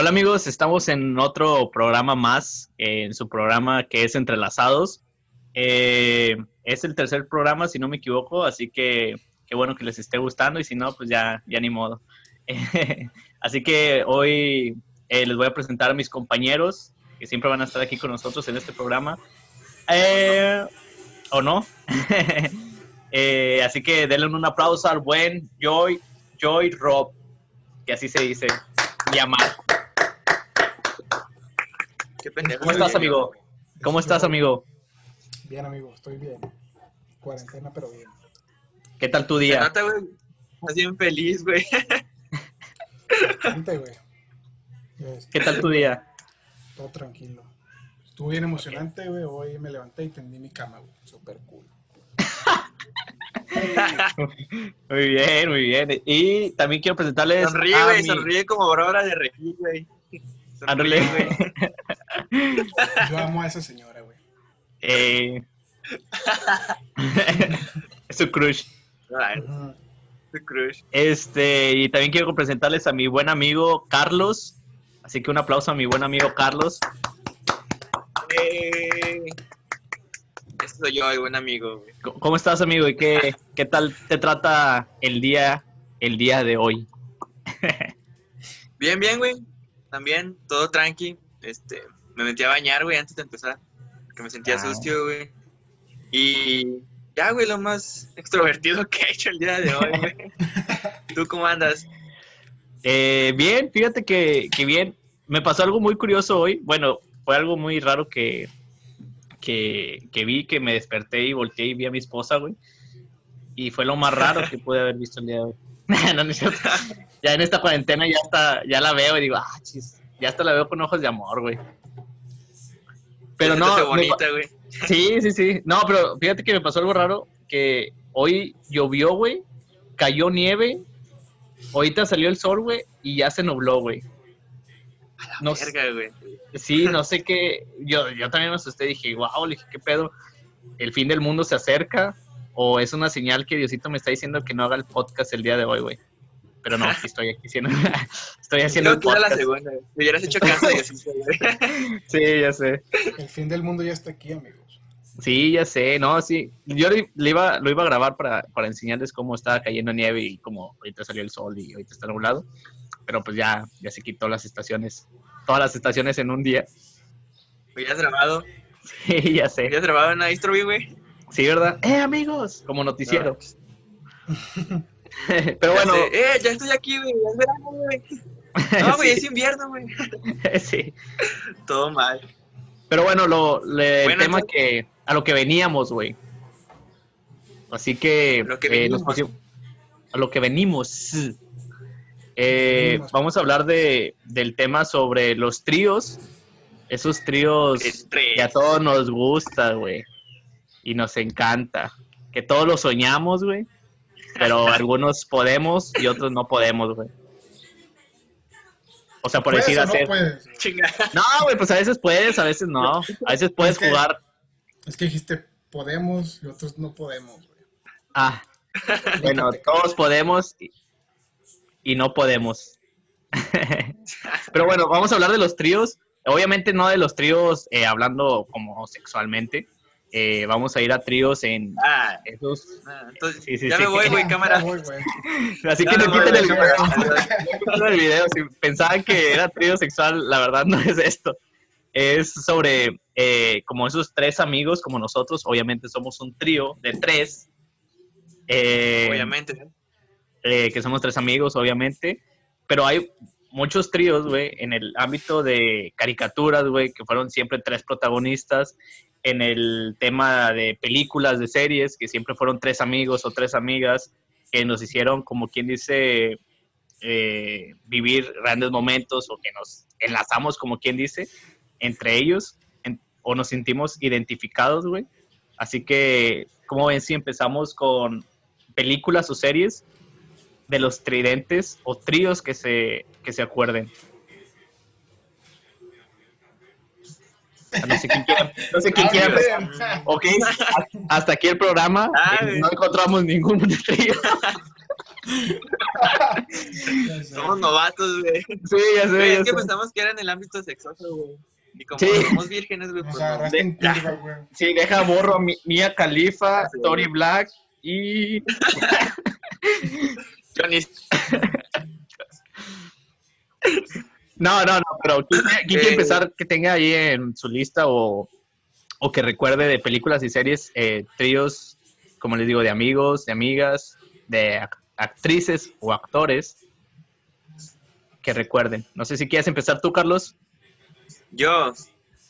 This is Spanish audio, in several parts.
Hola amigos, estamos en otro programa más, en su programa que es Entrelazados. Eh, es el tercer programa, si no me equivoco, así que qué bueno que les esté gustando y si no, pues ya, ya ni modo. así que hoy eh, les voy a presentar a mis compañeros que siempre van a estar aquí con nosotros en este programa. Eh, ¿O no? así que denle un aplauso al buen Joy, Joy Rob, que así se dice, llamar. ¿Cómo estás, amigo? ¿Cómo estás, amigo? Bien, amigo, estoy bien. Cuarentena, pero bien. ¿Qué tal tu día? Nota, güey. Estás bien feliz, güey. güey. ¿Qué tal tu día? Todo tranquilo. Estuvo bien emocionante, güey. Hoy me levanté y tendí mi cama, güey. Súper cool. muy bien, muy bien. Y también quiero presentarles. Sonríe, güey, sonríe como Bárbara de Regil, güey. Sonríe, güey. Yo amo a esa señora, güey. Eh, es su crush. Crush. Este, y también quiero presentarles a mi buen amigo Carlos. Así que un aplauso a mi buen amigo Carlos. Eh, este soy yo, el buen amigo. ¿Cómo estás, amigo? ¿Y qué, qué tal te trata el día, el día de hoy? bien, bien, güey. También, todo tranqui. Este, me metí a bañar, güey, antes de empezar. Que me sentía sucio, güey. Y ya, güey, lo más extrovertido que he hecho el día de hoy, güey. ¿Tú cómo andas? Eh, bien, fíjate que, que, bien. Me pasó algo muy curioso hoy. Bueno, fue algo muy raro que, que, que, vi, que me desperté y volteé y vi a mi esposa, güey. Y fue lo más raro que pude haber visto el día de hoy. no, no Ya en esta cuarentena ya está, ya la veo y digo, ah, chis, ya hasta la veo con ojos de amor, güey. Pero no. bonita, güey. Sí, sí, sí. No, pero fíjate que me pasó algo raro, que hoy llovió, güey, cayó nieve, ahorita salió el sol, güey, y ya se nubló, güey. No verga, güey. Sí, no sé qué. Yo, yo también me asusté, dije, wow, le dije, ¿qué pedo? ¿El fin del mundo se acerca? ¿O es una señal que Diosito me está diciendo que no haga el podcast el día de hoy, güey? Pero no, aquí estoy aquí haciendo, estoy haciendo el podcast. la segunda. Me hubieras hecho caso de Sí, ya sé. El fin del mundo ya está aquí, amigos. Sí, ya sé, no, sí. Yo le iba, lo iba a grabar para, para enseñarles cómo estaba cayendo nieve y cómo ahorita salió el sol y ahorita está nublado. Pero pues ya, ya se quitó las estaciones, todas las estaciones en un día. ¿Ya has grabado? Sí, ya sé. ¿Ya has grabado en Astrovi, güey? Sí, ¿verdad? ¡Eh, amigos! Como noticiero. Pero bueno. Eh, ya estoy aquí, güey. Es verano, güey. No, güey, es invierno, güey. sí. Todo mal. Pero bueno, lo, le, el tema que a lo que veníamos, güey. Así que, lo que eh, a lo que venimos. Eh, vamos a hablar de, del tema sobre los tríos. Esos tríos que a todos nos gusta, güey. Y nos encanta. Que todos lo soñamos, güey. Pero algunos podemos y otros no podemos, güey. O sea, por decir hacer. No, güey, pues a veces puedes, a veces no. A veces puedes jugar. Es que dijiste podemos y otros no podemos, güey. Ah. bueno, todos podemos y, no podemos. Pero bueno, vamos a hablar de los tríos. Obviamente no de los tríos eh, hablando como sexualmente, eh, vamos a ir a tríos en ah, esos. Ah, entonces, ya me voy, güey, cámara. Así que no quiten el, el video. Si pensaban que era trío sexual, la verdad no es esto. Es sobre eh, como esos tres amigos, como nosotros, obviamente somos un trío de tres. Eh, obviamente. que somos tres amigos, obviamente. Pero hay muchos tríos, güey, en el ámbito de caricaturas, güey, que fueron siempre tres protagonistas en el tema de películas, de series, que siempre fueron tres amigos o tres amigas que nos hicieron, como quien dice, eh, vivir grandes momentos o que nos enlazamos, como quien dice, entre ellos o nos sentimos identificados, güey. Así que, como ven, si empezamos con películas o series, de los tridentes o tríos que se, que se acuerden. No sé quién quiere. No sé quién Ah, empezar. bien. Ok, hasta aquí el programa. Ah, Eh, no encontramos ningún trío. Somos novatos, güey. Sí, ya sé. Ya es que sé. pensamos que era en el ámbito sexoso, güey. Y como Sí. somos vírgenes, güey, pues de- curva, güey. Sí, deja borro a Mi- Mia Khalifa, Sí. Tori Black y. Johnny. No, no, no, pero ¿quién, quiere- Eh. empezar que tenga ahí en su lista o, o que recuerde de películas y series eh, tríos, como les digo, de amigos, de amigas, de ac- actrices o actores que recuerden? No sé si quieres empezar tú, Carlos. Yo,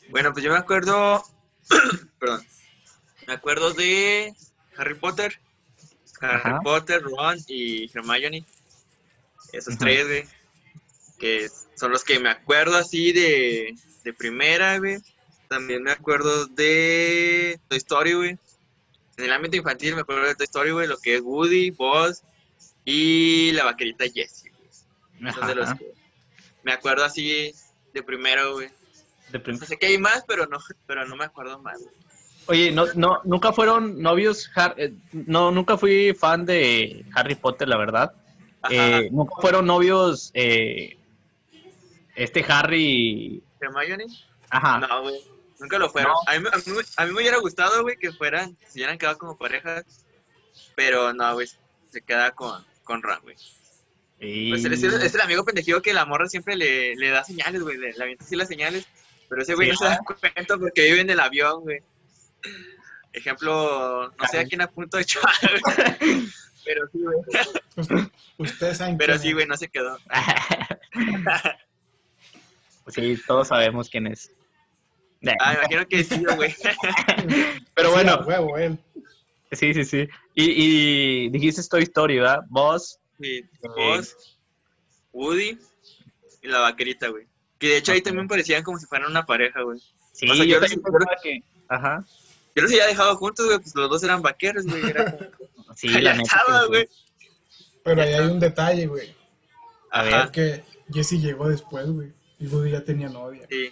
bueno, pues yo me acuerdo, perdón, me acuerdo de Harry Potter, Harry Ajá. Potter, Ron y Hermione, esos tres, güey, que son los que me acuerdo así de, de primera, güey. También me acuerdo de Toy Story, güey. En el ámbito infantil me acuerdo de Toy Story, güey, lo que es Woody, Buzz y la vaquerita Jessie, güey. Son de los que me acuerdo así de primero, güey. De sé que hay más, pero no, pero no me acuerdo más. Oye, no, no, nunca fueron novios, Har- eh, no, nunca fui fan de Harry Potter, la verdad. Eh, nunca fueron novios, eh, este Harry, Hermione. ajá, No, güey. Nunca lo fueron. No. A, mí, a mí- a mí me hubiera gustado, güey, que fueran, si hubieran quedado como parejas. Pero no, güey. Se queda con, con Ron, güey. y- Pues es el amigo pendejido que la morra siempre le, le da señales, güey. Le, le avienta así las señales. Pero ese güey Sí, no se da cuenta porque vive en el avión, güey. Ejemplo, no sé a quién a punto de güey. Pero sí, güey. Usted- Ustedes saben Pero sí, güey, no se quedó. sí, todos sabemos quién es. Ah, imagino que sí, güey. Pero bueno, a huevo, él. sí, sí, sí. Y, y dijiste Toy Story, ¿verdad? Vos, Sí, Buzz, Woody y la vaquerita, güey. Que de hecho ahí también parecían como si fueran una pareja, güey. sí, O sea, yo yo los- pensaba que... Ajá, Yo los había dejado juntos, güey, pues los dos eran vaqueros, güey. Era como- sí, Ya la neta. sí. güey. Pero ahí hay un detalle, güey. A ver. Que Jesse llegó después, güey. Y Woody ya tenía novia. sí.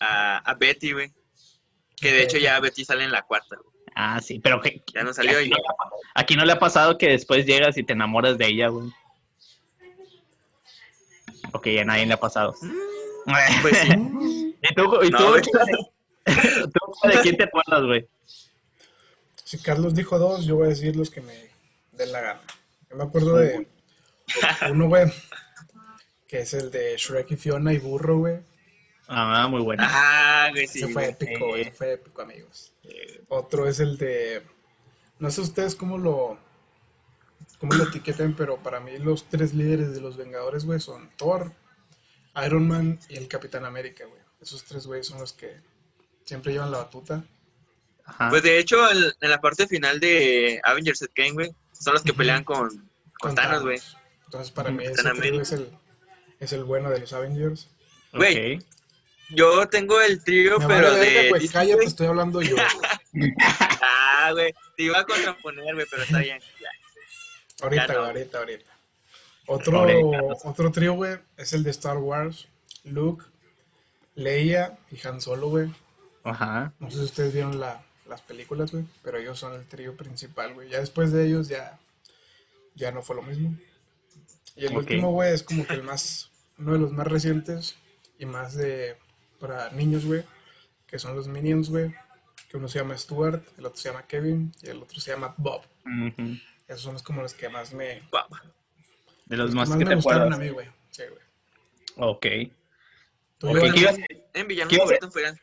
A, a Betty, güey. Que de hecho ya Betty sale en la cuarta, güey. Ah, sí, pero que, Ya no salió aquí, y no, le ha- aquí no le ha pasado que después llegas y te enamoras de ella, güey. Ok, a nadie le ha pasado. pues sí. ¿Y tú, y tú, tú de quién te acuerdas, güey? Si Carlos dijo dos, yo voy a decir los que me den la gana. Yo me acuerdo de uno, güey, que es el de Shrek y Fiona y Burro, güey. Ah, muy bueno. Ajá, güey, sí. Ese fue épico, güey. Eh. ese fue épico, amigos. Otro es el de. No sé ustedes cómo lo. Cómo lo etiqueten, pero para mí los tres líderes de los Vengadores, güey, son Thor, Iron Man y el Capitán América, güey. Esos tres güeyes son los que siempre llevan la batuta. Ajá. Pues de hecho, el- en la parte final de Avengers Endgame, güey, son los que pelean con, con Thanos, güey. Entonces, para mí, ese Capitán trío América. es el, es el bueno de los Avengers. güey. Yo tengo el trío, Me pero vale verga, de. güey, Disney, cállate, estoy hablando yo. güey. Ah, güey. Te iba a contraponer, güey, pero está bien. Ahorita, no. güey, ahorita, ahorita. Otro, Ahorita. otro trío, güey, es el de Star Wars. Luke, Leia y Han Solo, güey. Ajá. No sé si ustedes vieron la- las películas, güey, pero ellos son el trío principal, güey. Ya después de ellos ya, ya no fue lo mismo. Y el último, güey, es como que el más, uno de los más recientes y más de, para niños, güey, que son los Minions, güey. Que uno se llama Stuart, el otro se llama Kevin y el otro se llama Bob. Ujú. Esos son los, como los que más me. De los los más que que más te me gustaron acuerdas. a mí, güey. Sí, güey. Ok. ¿Tú? ¿qué ibas, En villano ¿Qué favorito podrían,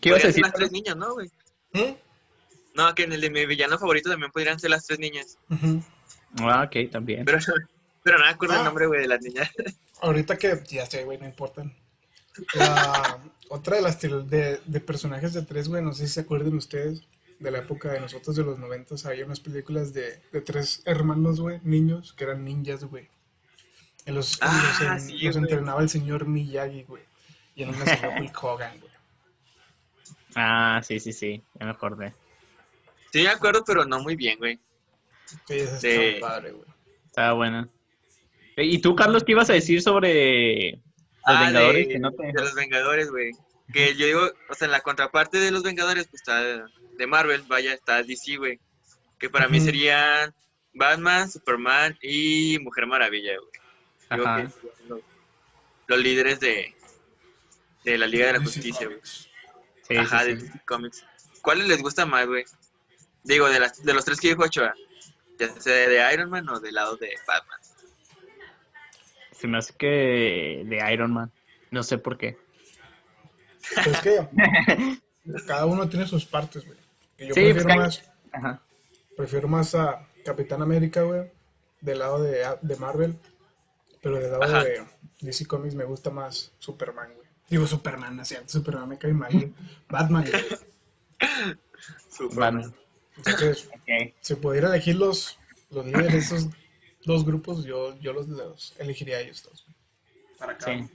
qué ibas a decir? las tres niñas, ¿no, güey? ¿Mm? No, que en el de mi villano favorito también podrían ser las tres niñas. Ujú. Ah, ok, también. Pero, pero no me acuerdo Ah. el nombre, güey, de las niñas. Ahorita que ya sé, güey, no importan. La otra de las de, de personajes de tres, güey, no sé si se acuerdan ustedes de la época de nosotros de los noventas, había unas películas de, de tres hermanos, güey, niños, que eran ninjas, güey. Y los, Ah, los, en- entrenaba el señor Miyagi, güey. Y en una salió Hulk Hogan, güey. Ah, sí, sí, sí. Ya me acordé. Sí, me acuerdo, pero no muy bien, güey. Sí, Sí. estaba padre, güey. Estaba buena. ¿Y tú, Carlos, qué ibas a decir sobre los Ah, Vengadores? de, que no te- de los Vengadores, güey. Que yo digo, o sea, en la contraparte de los Vengadores, pues está de Marvel, vaya, está DC, güey. Que para mí serían Batman, Superman y Mujer Maravilla, güey. Ajá. que los, los líderes de, de la Liga de la Justicia, güey. Sí, Ajá, sí, de. DC Comics. ¿Cuáles les gusta más, güey? Digo, de, las, de los tres que dijo Ochoa. Ya sea de Iron Man o del lado de Batman. Se me hace que de Iron Man. No sé por qué. Pues que cada uno tiene sus partes, güey. Que Yo Sí, pues, prefiero, más, Ajá. prefiero más a Capitán América, güey, del lado de, de Marvel. Pero del lado Ajá. de DC Comics me gusta más Superman, güey. Digo Superman, no Superman me cae mal, güey. Batman, güey. Superman. Batman. Entonces, Ok. si pudiera elegir los, los líderes de esos dos grupos, yo, yo los, los elegiría a ellos dos. güey. Para acá. Sí.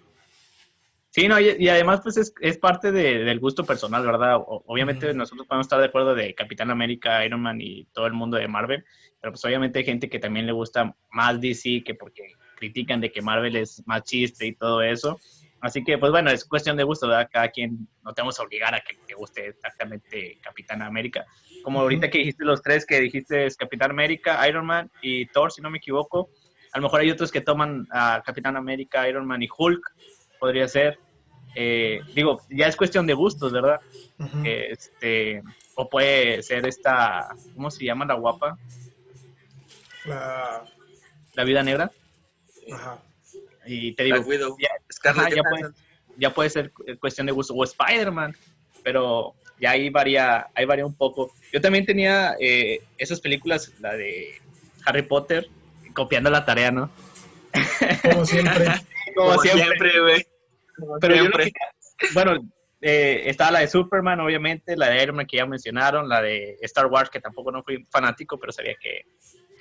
Sí, no, y, y además pues es, es parte de- del gusto personal, ¿verdad? O- obviamente nosotros podemos estar de acuerdo de Capitán América, Iron Man y todo el mundo de Marvel, pero pues obviamente hay gente que también le gusta más DC que porque critican de que Marvel es más chiste y todo eso. Así que pues bueno, es cuestión de gusto, ¿verdad? Cada quien no te vamos a obligar a que te guste exactamente Capitán América. Como ahorita que dijiste los tres que dijiste es Capitán América, Iron Man y Thor, si no me equivoco. A lo mejor hay otros que toman a Capitán América, Iron Man y Hulk, podría ser. Eh, digo, ya es cuestión de gustos, ¿verdad? Este, o puede ser esta, ¿cómo se llama la guapa? La- La vida negra. ajá. Y te digo, ya, Scarlett ajá, ya Johansson. ya puede ser cuestión de gusto. O Spider-Man, pero ya ahí varía, ahí varía un poco. Yo también tenía eh, esas películas, la de Harry Potter, copiando la tarea, ¿no? Como siempre. Como, Como siempre. siempre, güey. Pero yo que- bueno, eh, estaba la de Superman, obviamente, la de Iron Man que ya mencionaron, la de Star Wars, que tampoco no fui fanático, pero sabía que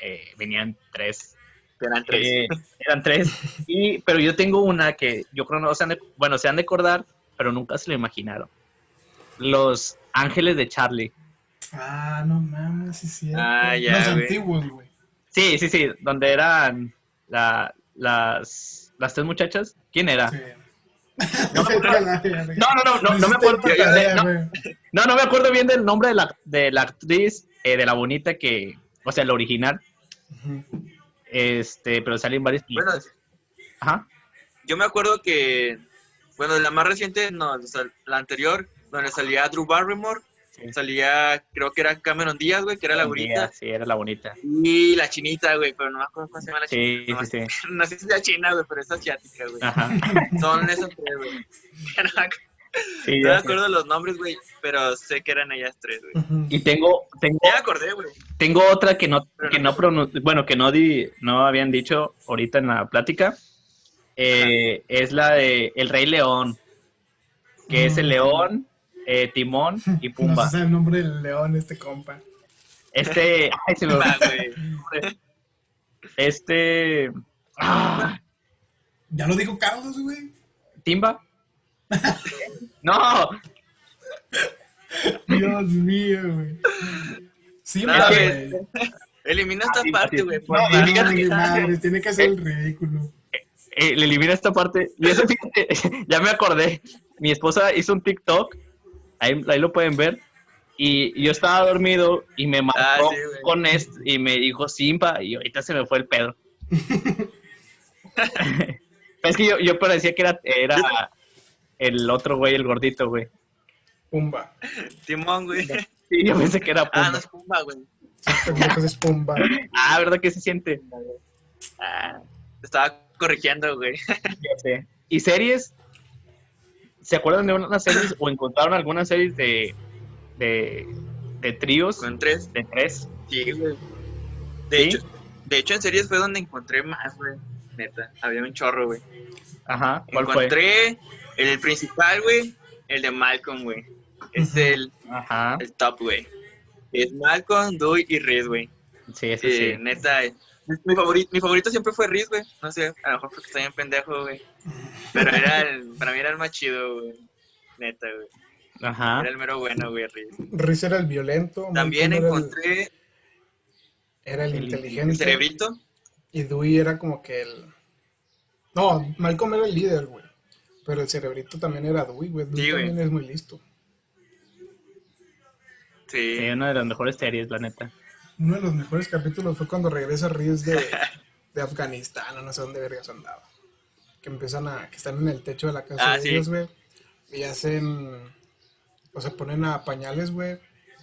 eh, venían tres. Eran tres. Eh, eran tres. Y, pero yo tengo una que yo creo no se han de, bueno, se han de acordar, pero nunca se lo imaginaron. Los Ángeles de Charlie. Ah, no mames, sí, sí. Ah, ya, Los güey. antiguos, güey. Sí, sí, sí, donde eran la- las, las tres muchachas. ¿Quién era? Sí. No, no. No, no, no, no, no me acuerdo. tarea, no. No, no me acuerdo bien del nombre de la, de la actriz, eh, de la bonita que, o sea, la original, este, pero salen varias Bueno. Ajá. yo me acuerdo que, bueno, la más reciente, no, o sea, la anterior, donde salía Drew Barrymore, Sí. salía, creo que era Cameron Díaz, güey, que era la bonita, Sí, era la bonita. y la chinita, güey, pero no me acuerdo cómo se llama la Sí, chinita. sí, no, sí. No sé si china, güey, pero es asiática, güey. Ajá. Son esos tres, güey. No me ac- Sí, no me acuerdo los nombres, güey, pero sé que eran ellas tres, güey. Y tengo, tengo, Ya acordé, güey. tengo otra que no, Pero que no- no bueno, que no di, no habían dicho ahorita en la plática. Eh, es la de El Rey León, que es el Mm. león, eh, Timón y No Pumba. sé el nombre del león, este compa. Este, ay, se me güey. este, ah, Ya lo dijo Carlos, güey. Timba. No, Dios mío, güey. Sí, No, madre, güey. güey. Elimina esta Ah, parte, güey. No, favor. fíjate madre, tiene que hacer el ridículo. eh, le elimina esta parte. Y eso, fíjate, ya me acordé. Mi esposa hizo un TikTok, ahí, ahí lo pueden ver. Y yo estaba dormido y me marcó Ah, sí, güey. con esto y me dijo Simba y ahorita se me fue el pedo. es que yo, yo parecía que era, era el otro güey, el gordito, güey. Pumba. Timón, güey. Sí, yo pensé que era Ah, Pumba. no es Pumba, güey. Es Pumba. Ah, ¿verdad que se siente? Ah, estaba corrigiendo, güey. Ya sé. ¿Y series? ¿Se acuerdan de unas series o encontraron algunas series de, de, de tríos Con tres. de tres? Sí, güey. De ¿Sí? hecho, de hecho, en series fue donde encontré más, güey. Neta, había un chorro, güey. Ajá, ¿cuál fue? Encontré el principal, güey, el de Malcolm, güey. Es el, Ajá, el top, güey. Es Malcolm, Dewey y Reed, güey. sí, eso Eh, sí. Neta, mi favorito, mi favorito siempre fue Reed, güey. No sé, a lo mejor porque está bien pendejo, güey. Pero era el, para mí era el más chido, güey. Neta, güey. Ajá. Era el mero bueno, güey. Riz era el violento. También Malcolm era el- encontré Era el, el- inteligente. el cerebrito. Y Dewey era como que el... No, Malcolm era el líder, güey. Pero el cerebrito también era Dewey, güey. Dewey Sí, güey. también es muy listo. Sí. Sí, una de las mejores series, la neta. Uno de los mejores capítulos fue cuando regresa Reeves de, de Afganistán, o no sé dónde vergas andaba. Que empiezan a... que están en el techo de la casa Ah, de sí. ellos, güey. Y hacen... O sea, ponen a pañales, güey.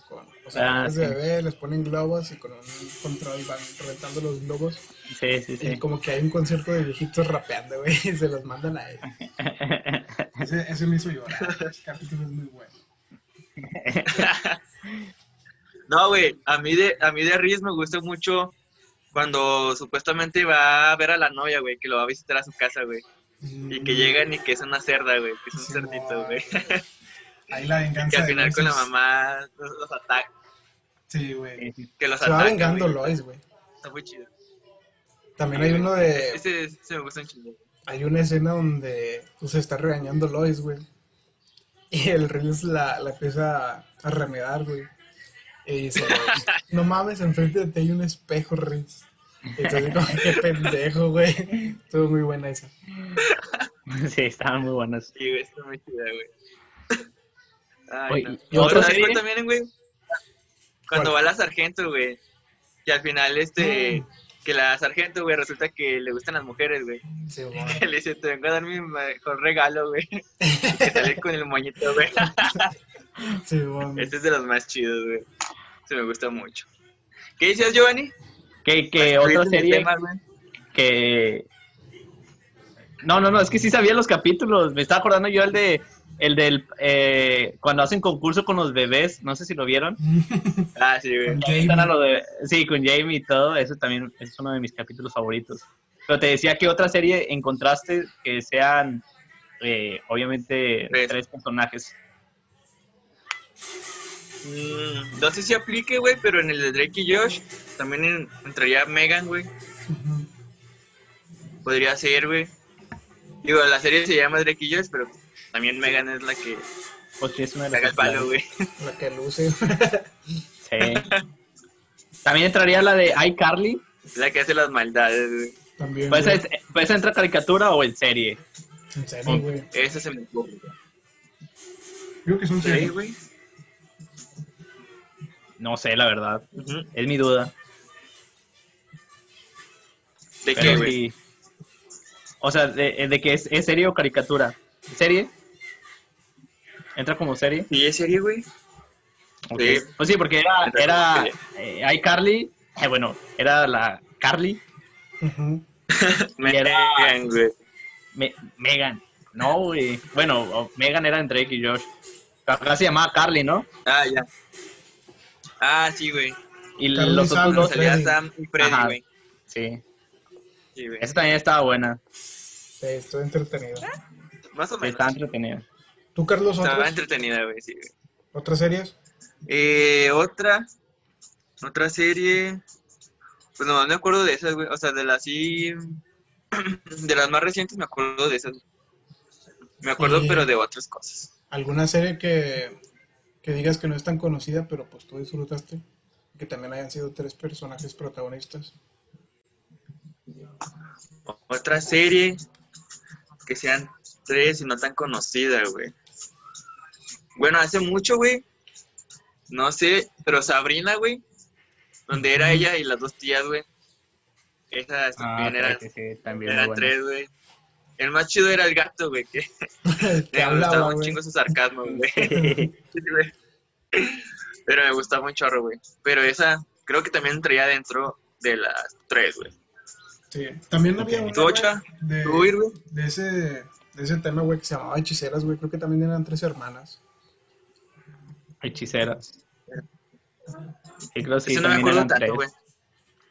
Con, o sea, Ah, pañales de sí. bebé, les ponen globos y con un control van reventando los globos. Sí, sí, Y sí. como que hay un concierto de viejitos rapeando, güey, y se los mandan a él. Ese, ese me hizo llorar. Ese capítulo es muy bueno. No, güey, a mí de a mí de Riz me gusta mucho cuando supuestamente va a ver a la novia, güey, que lo va a visitar a su casa, güey. Y que llegan y que es una cerda, güey, que es un Sí, cerdito, güey. Ahí la venganza. Que al final con la mamá los, los ataca, Sí, güey. que los Se va ataca, vengando güey. Lois, güey. Está muy chido. También hay uno de. Ese, ese me gusta un chingo. Hay una escena donde pues, se está regañando Lois, güey. Y el Reels la, la empieza a remedar, güey. Y dice, no mames, enfrente de ti hay un espejo, Reels. Entonces, como que pendejo, güey. Estuvo muy buena esa. Sí, estaban muy buenas. Sí, güey, está muy chida, güey. Ay, Oye, no. ¿y Otra otra serie también, güey. Cuando ¿Cuál? va la sargento, güey. Que al final, este, que la sargento, güey, resulta que le gustan las mujeres, güey. Sí, güey. Que le dice, te vengo a dar mi mejor regalo, güey. Que sale con el moñito, güey. Sí, güey. Este es de los más chidos, güey. Se me gusta mucho. ¿Qué dices, Giovanni? Que, que Para otra serie que... No, no, no, es que sí sabía los capítulos. Me estaba acordando yo el de... El del... eh, cuando hacen concurso con los bebés, no sé si lo vieron. Ah, sí, güey. Con Jamie. lo de- sí, con Jamie y todo, eso también es uno de mis capítulos favoritos. Pero te decía que otra serie encontraste que sean, eh, obviamente, Tres. tres personajes. Mm, no sé si aplique, güey, pero en el de Drake y Josh también en- entraría Megan, güey. Podría ser, güey. Digo, la serie se llama Drake y Josh, pero también Megan es la que Pues sí, es una de las caga el palo, güey. La que luce. Sí. También entraría la de iCarly. La que hace las maldades, güey. También. Pues es- pues entra caricatura o en serie. En serio, güey. Esa se me ocurre. Creo que es un Sí, serio. güey. No sé, la verdad. Es mi duda. ¿De qué, güey? sí. O sea, de, de que es, es serie o caricatura. ¿Serie? ¿Entra como serie? ¿Y es serie, güey? Sí. Pues sí, porque era, era eh, iCarly, eh, bueno, era la Carly, era- Megan, güey. Me- Megan. No, güey. Bueno, Megan era entre Drake y Josh. Acá se llamaba Carly, ¿no? Ah, ya. Ah, sí, güey. Y Carly, los Sam, otros dos, Sam y Freddy, Ajá. güey. sí. Sí, güey. Esa también estaba buena. Sí, estoy entretenido. Más o Sí, menos. estaba entretenida. ¿Tú, Carlos, Estaba otras, entretenida, güey, sí, güey. otras series? Eh, otra, otra serie, pues no me acuerdo de esas, güey, o sea, de las así, de las más recientes me acuerdo de esas. Me acuerdo, Y- pero de otras cosas. ¿Alguna serie que, que digas que no es tan conocida, pero pues tú disfrutaste? Que también hayan sido tres personajes protagonistas. Otra serie que sean tres y no tan conocida, güey. Bueno, hace mucho, güey, no sé, pero Sabrina, güey, donde era ella y las dos tías, güey. Esas también eran, Ah, sí, sí, también eran tres, güey. El más chido era el gato, güey, que Me hablaba, gustaba un chingo su sarcasmo, güey. Sí, güey. Pero me gustaba un chorro, güey. Pero esa, creo que también entraría dentro de las tres, güey. Sí. También había una, ¿Tú, güey, de, ¿Tú, güey? de ese, de ese tema, güey, que se llamaba Hechiceras, güey. Creo que también eran tres hermanas. Hechiceras. Sí, creo que sí, Ese no me acuerdo tanto, güey.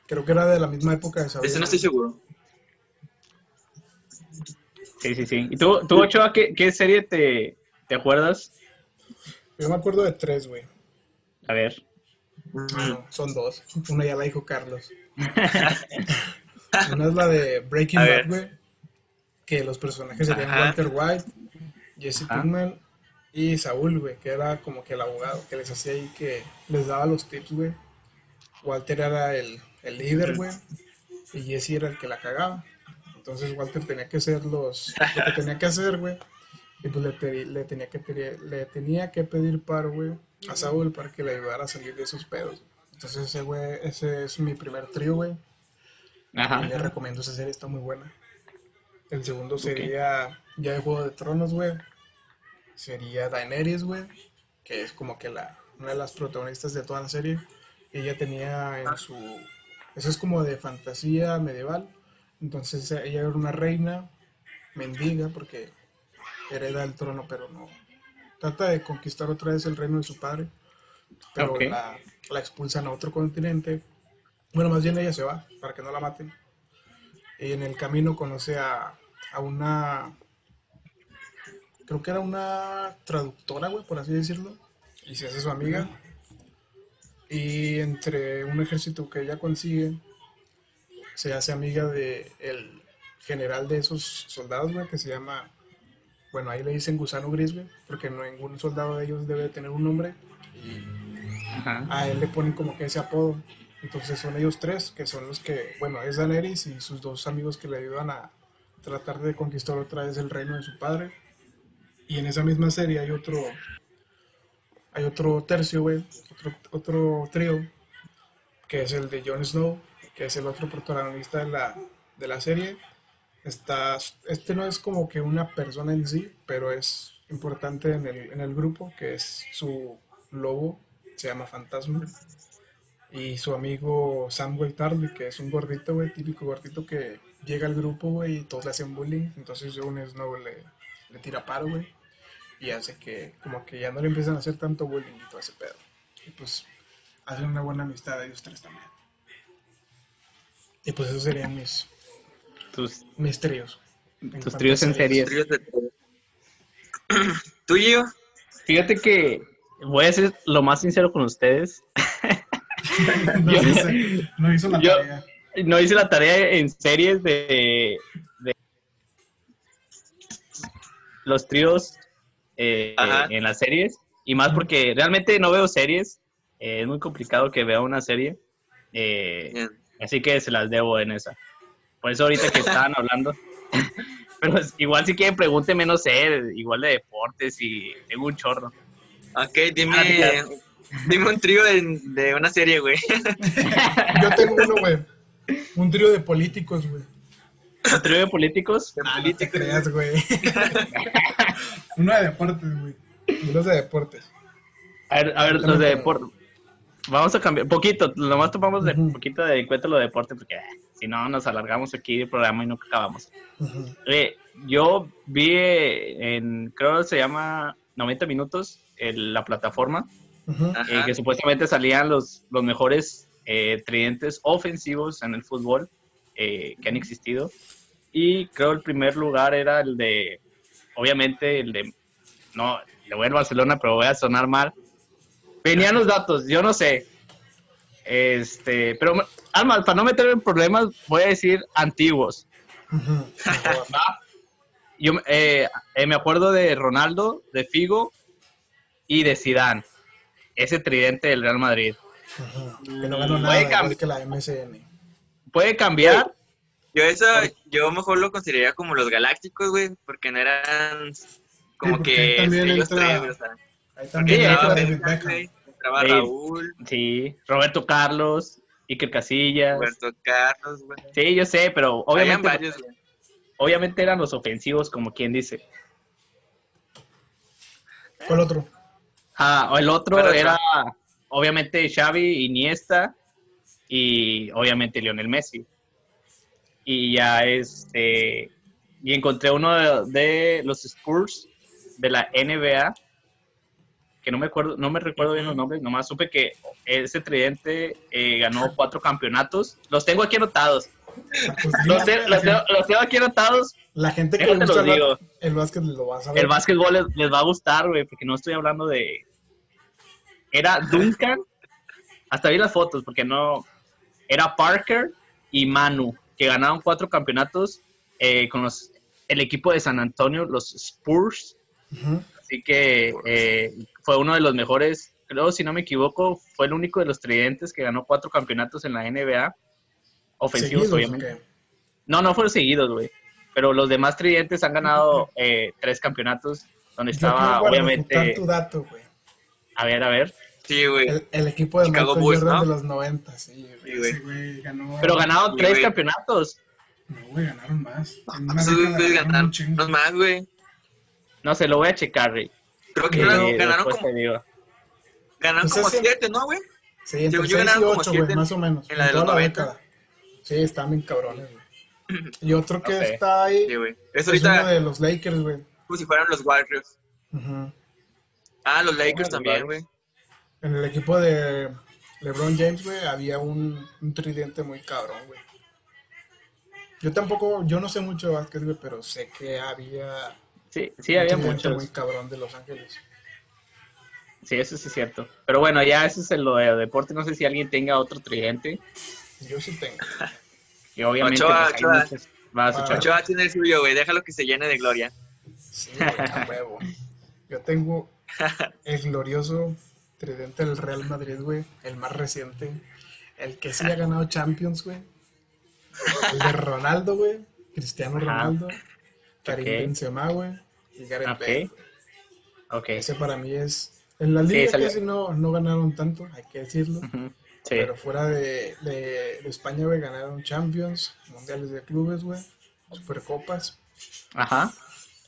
Creo que era de la misma época de Sabrina. Ese no estoy seguro. Sí, sí, sí. ¿Y tú, tú Ochoa, qué, qué serie te, te acuerdas? Yo me acuerdo de tres, güey. A ver. Ah, no, son dos. Una ya la dijo Carlos. Una es la de Breaking Bad, güey. Que los personajes serían Ajá. Walter White, Jesse Ajá. Pinkman y Saúl, güey, que era como que el abogado que les hacía ahí que les daba los tips, güey. Walter era el, el líder, güey. y Jesse era el que la cagaba. Entonces Walter tenía que hacer los, lo que tenía que hacer, güey. Y pues le, le, tenía que pedir, le tenía que pedir paro, güey, a Saúl para que le ayudara a salir de esos pedos. Entonces ese, güey, ese es mi primer trío, güey. Ajá. Y le recomiendo esa serie, está muy buena. El segundo sería ya de Juego de Tronos, güey. Sería Daenerys, güey. Que es como que la, una de las protagonistas de toda la serie. Ella tenía en su... Eso es como de fantasía medieval. Entonces ella era una reina mendiga porque hereda el trono, pero no. Trata de conquistar otra vez el reino de su padre. Pero la, la expulsan a otro continente. Bueno, más bien ella se va para que no la maten. Y en el camino conoce a, a una creo que era una traductora, güey, por así decirlo, y se hace su amiga. Y entre un ejército que ella consigue, se hace amiga de el general de esos soldados, güey, que se llama, bueno, ahí le dicen gusano gris, güey, porque no ningún soldado de ellos debe tener un nombre. Y a él le ponen como que ese apodo. Entonces son ellos tres, que son los que, bueno, es Daenerys y sus dos amigos que le ayudan a tratar de conquistar otra vez el reino de su padre. Y en esa misma serie hay otro, hay otro tercio, güey, otro, otro trío, que es el de Jon Snow, que es el otro protagonista de la, de la serie. Está, este no es como que una persona en sí, pero es importante en el, en el grupo, que es su lobo, se llama Fantasma. Y su amigo Samuel Tarly, que es un gordito, güey, típico gordito que llega al grupo, güey, y todos le hacen bullying. Entonces Jon Snow le, le tira paro, güey y hace que como que ya no le empiezan a hacer tanto bullying y todo ese pedo. Y pues hacen una buena amistad ellos tres también. Y pues esos serían mis, tus, mis tríos. Tus tríos en series. ¿Tú y yo? Fíjate que voy a ser lo más sincero con ustedes. no, hice, no hizo la tarea. No hice la tarea en series de, de los tríos eh, en las series. Y más porque realmente no veo series. Eh, es muy complicado que vea una serie. Eh, así que se las debo en esa. Por eso ahorita que estaban hablando. Pero igual si quieren pregúntenme, no sé, igual de deportes y tengo un chorro. Ok, dime, ah, dime un trío de, de una serie, güey. Yo tengo uno, güey. Un trío de políticos, güey. ¿Un trío de políticos? De ah, políticos, creas, güey. Uno de deportes, güey. Dos de deportes. A ver, a ver los de deportes. Vamos a cambiar, poquito, nomás tomamos de un poquito de cuenta lo de deporte, porque eh, si no nos alargamos aquí el programa y nunca acabamos. eh, yo vi en, creo que se llama 90 minutos, la plataforma, eh, que supuestamente salían los, los mejores eh, tridentes ofensivos en el fútbol eh, que han existido. Y creo el primer lugar era el de obviamente el de, no, le voy a Barcelona, pero voy a sonar mal. Venían los datos, yo no sé. Este, pero, Alma, para no meterme en problemas, voy a decir antiguos. yo eh, eh, me acuerdo de Ronaldo, de Figo y de Zidane. Ese tridente del Real Madrid. Que no ganó nada, que la MSN. Puede cambiar, yo eso, yo mejor lo consideraría como los galácticos, güey, porque no eran como que ellos tres, o sea. Ahí también entraba David Beckham. Entraba Raúl. Sí, Roberto Carlos, Iker Casillas. Roberto Carlos, güey. Sí, yo sé, pero obviamente. Varios, obviamente eran los ofensivos, como quien dice. ¿Cuál otro? Ah, el otro era, obviamente, Xavi, Iniesta y obviamente Lionel Messi y ya este y encontré uno de, los Spurs de la NBA que no me acuerdo no me recuerdo bien los nombres nomás supe que ese tridente eh, ganó cuatro campeonatos. Los tengo aquí anotados. Los, tengo, aquí anotados. la gente que le gusta el, el, básquet lo va a saber. El básquetbol les, les va a gustar güey porque no estoy hablando de era Duncan hasta vi las fotos porque no era Parker y Manu que ganaron cuatro campeonatos eh, con los, el equipo de San Antonio, los Spurs. Así que eh, fue uno de los mejores, creo, si no me equivoco, fue el único de los tridentes que ganó cuatro campeonatos en la NBA. ofensivos, ¿Seguidos o obviamente. No, no fueron seguidos, güey. Pero los demás tridentes han ganado eh, tres campeonatos, donde Yo estaba, obviamente. tu dato, güey. A ver, a ver. Sí, güey. El, el equipo de Chicago Michael Bulls, Jordan ¿no? de los 90, sí, güey. Sí, güey. Ese güey ganó. Pero ganaron tres güey. campeonatos. No, güey, ganaron más. En una Esos década güeyes ganaron más, güey. No sé, lo voy a checar, güey. Creo que ganaron, como, te digo. ganaron Pues como ese- siete, ¿no, güey? Sí, entre Según yo 6 y ganaron como 8, güey, siete más o menos. en la de toda los 90. década. Sí, están bien cabrones, güey. Y otro que está ahí Sí, güey. es Es ahorita uno de los Lakers, güey. como si fueran los Warriors. Ujú. Ah, los Lakers también, güey. En el equipo de LeBron James, güey, había un, un tridente muy cabrón, güey. Yo tampoco, yo no sé mucho de básquet, güey, pero sé que había Sí, sí, había muchos. muy cabrón de Los Ángeles. Sí, eso sí es cierto. Pero bueno, ya eso es lo de deporte. No sé si alguien tenga otro tridente. Yo sí tengo. Y obviamente Ochoa, pues, Ochoa. muchos. Vas, Ah, Ochoa. Ochoa tiene el suyo, güey. Déjalo que se llene de gloria. Sí, güey, huevo. Yo tengo el glorioso tridente del Real Madrid, güey, el más reciente. El que sí ha ganado Champions, güey. El de Ronaldo, güey. Cristiano Ajá. Ronaldo. Karim Ok. Benzema, güey. Y Gareth Ok. Bale. Ok. Ese para mí es... En la liga salió. casi no, no ganaron tanto, hay que decirlo. Ujú. Sí. Pero fuera de, de, de España, güey, ganaron Champions, Mundiales de Clubes, güey, Supercopas. Ajá.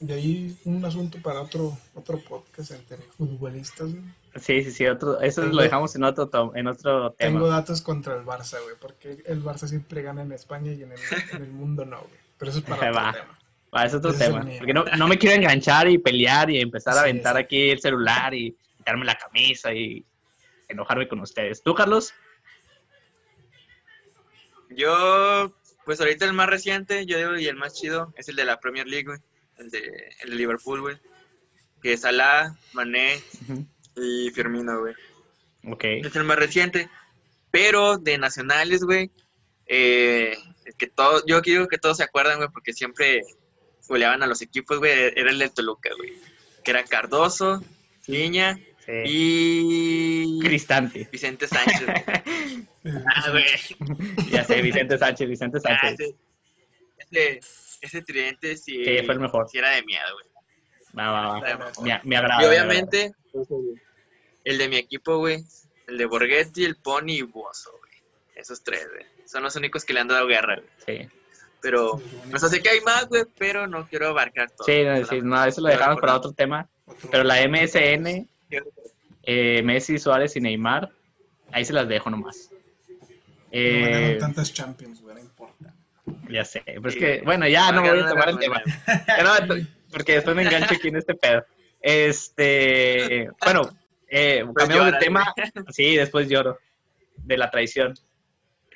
De ahí un asunto para otro, otro podcast entre futbolistas, güey. Sí, sí, sí. Otro, eso Tengo- lo dejamos en otro, to- en otro tema. Tengo datos contra el Barça, güey, porque el Barça siempre gana en España y en el, en el mundo no, güey. Pero eso es para otro tema. Va, es otro tema. Porque no, no me quiero enganchar y pelear y empezar a Sí, aventar aquí el celular y quitarme la camisa y enojarme con ustedes. ¿Tú, Carlos? Yo, pues ahorita el más reciente, yo digo, y el más chido, es el de la Premier League, güey. El de, el de Liverpool, güey. Que es Salah, Mané y Firmino, güey. Ok. Es el más reciente. Pero de nacionales, güey. Eh, que todo, yo quiero que todos se acuerdan, güey, porque siempre goleaban a los equipos, güey. Era el del Toluca, güey. Que era Cardoso, Niña Sí. y Cristante. Vicente Sánchez. güey. Ah, güey. Ya sé, Vicente Sánchez, Vicente Ah, Sánchez. ese, ese, ese tridente sí, Sí, fue el mejor. sí era de miedo, güey. Va, va, va. Me, me agrada. Y me obviamente, el, de mi equipo, güey. El de Borghetti, el Pony y Bozo, güey. Esos tres, güey. Son los únicos que le han dado guerra, güey. Sí. Pero, sea, sé que hay más, güey, pero no quiero abarcar todo. Sí, no, sí, no, eso lo dejamos para otro tema. Pero la MSN, eh, Messi, Suárez y Neymar, ahí se las dejo nomás. No Eh, ganaron tantas Champions, güey, no importa. ya sé, pues Sí. que, bueno, ya no voy a tomar el tema. porque después me engancho aquí en este pedo. Este, bueno, eh, Pues cambiamos de tema. Sí, después lloro de la traición.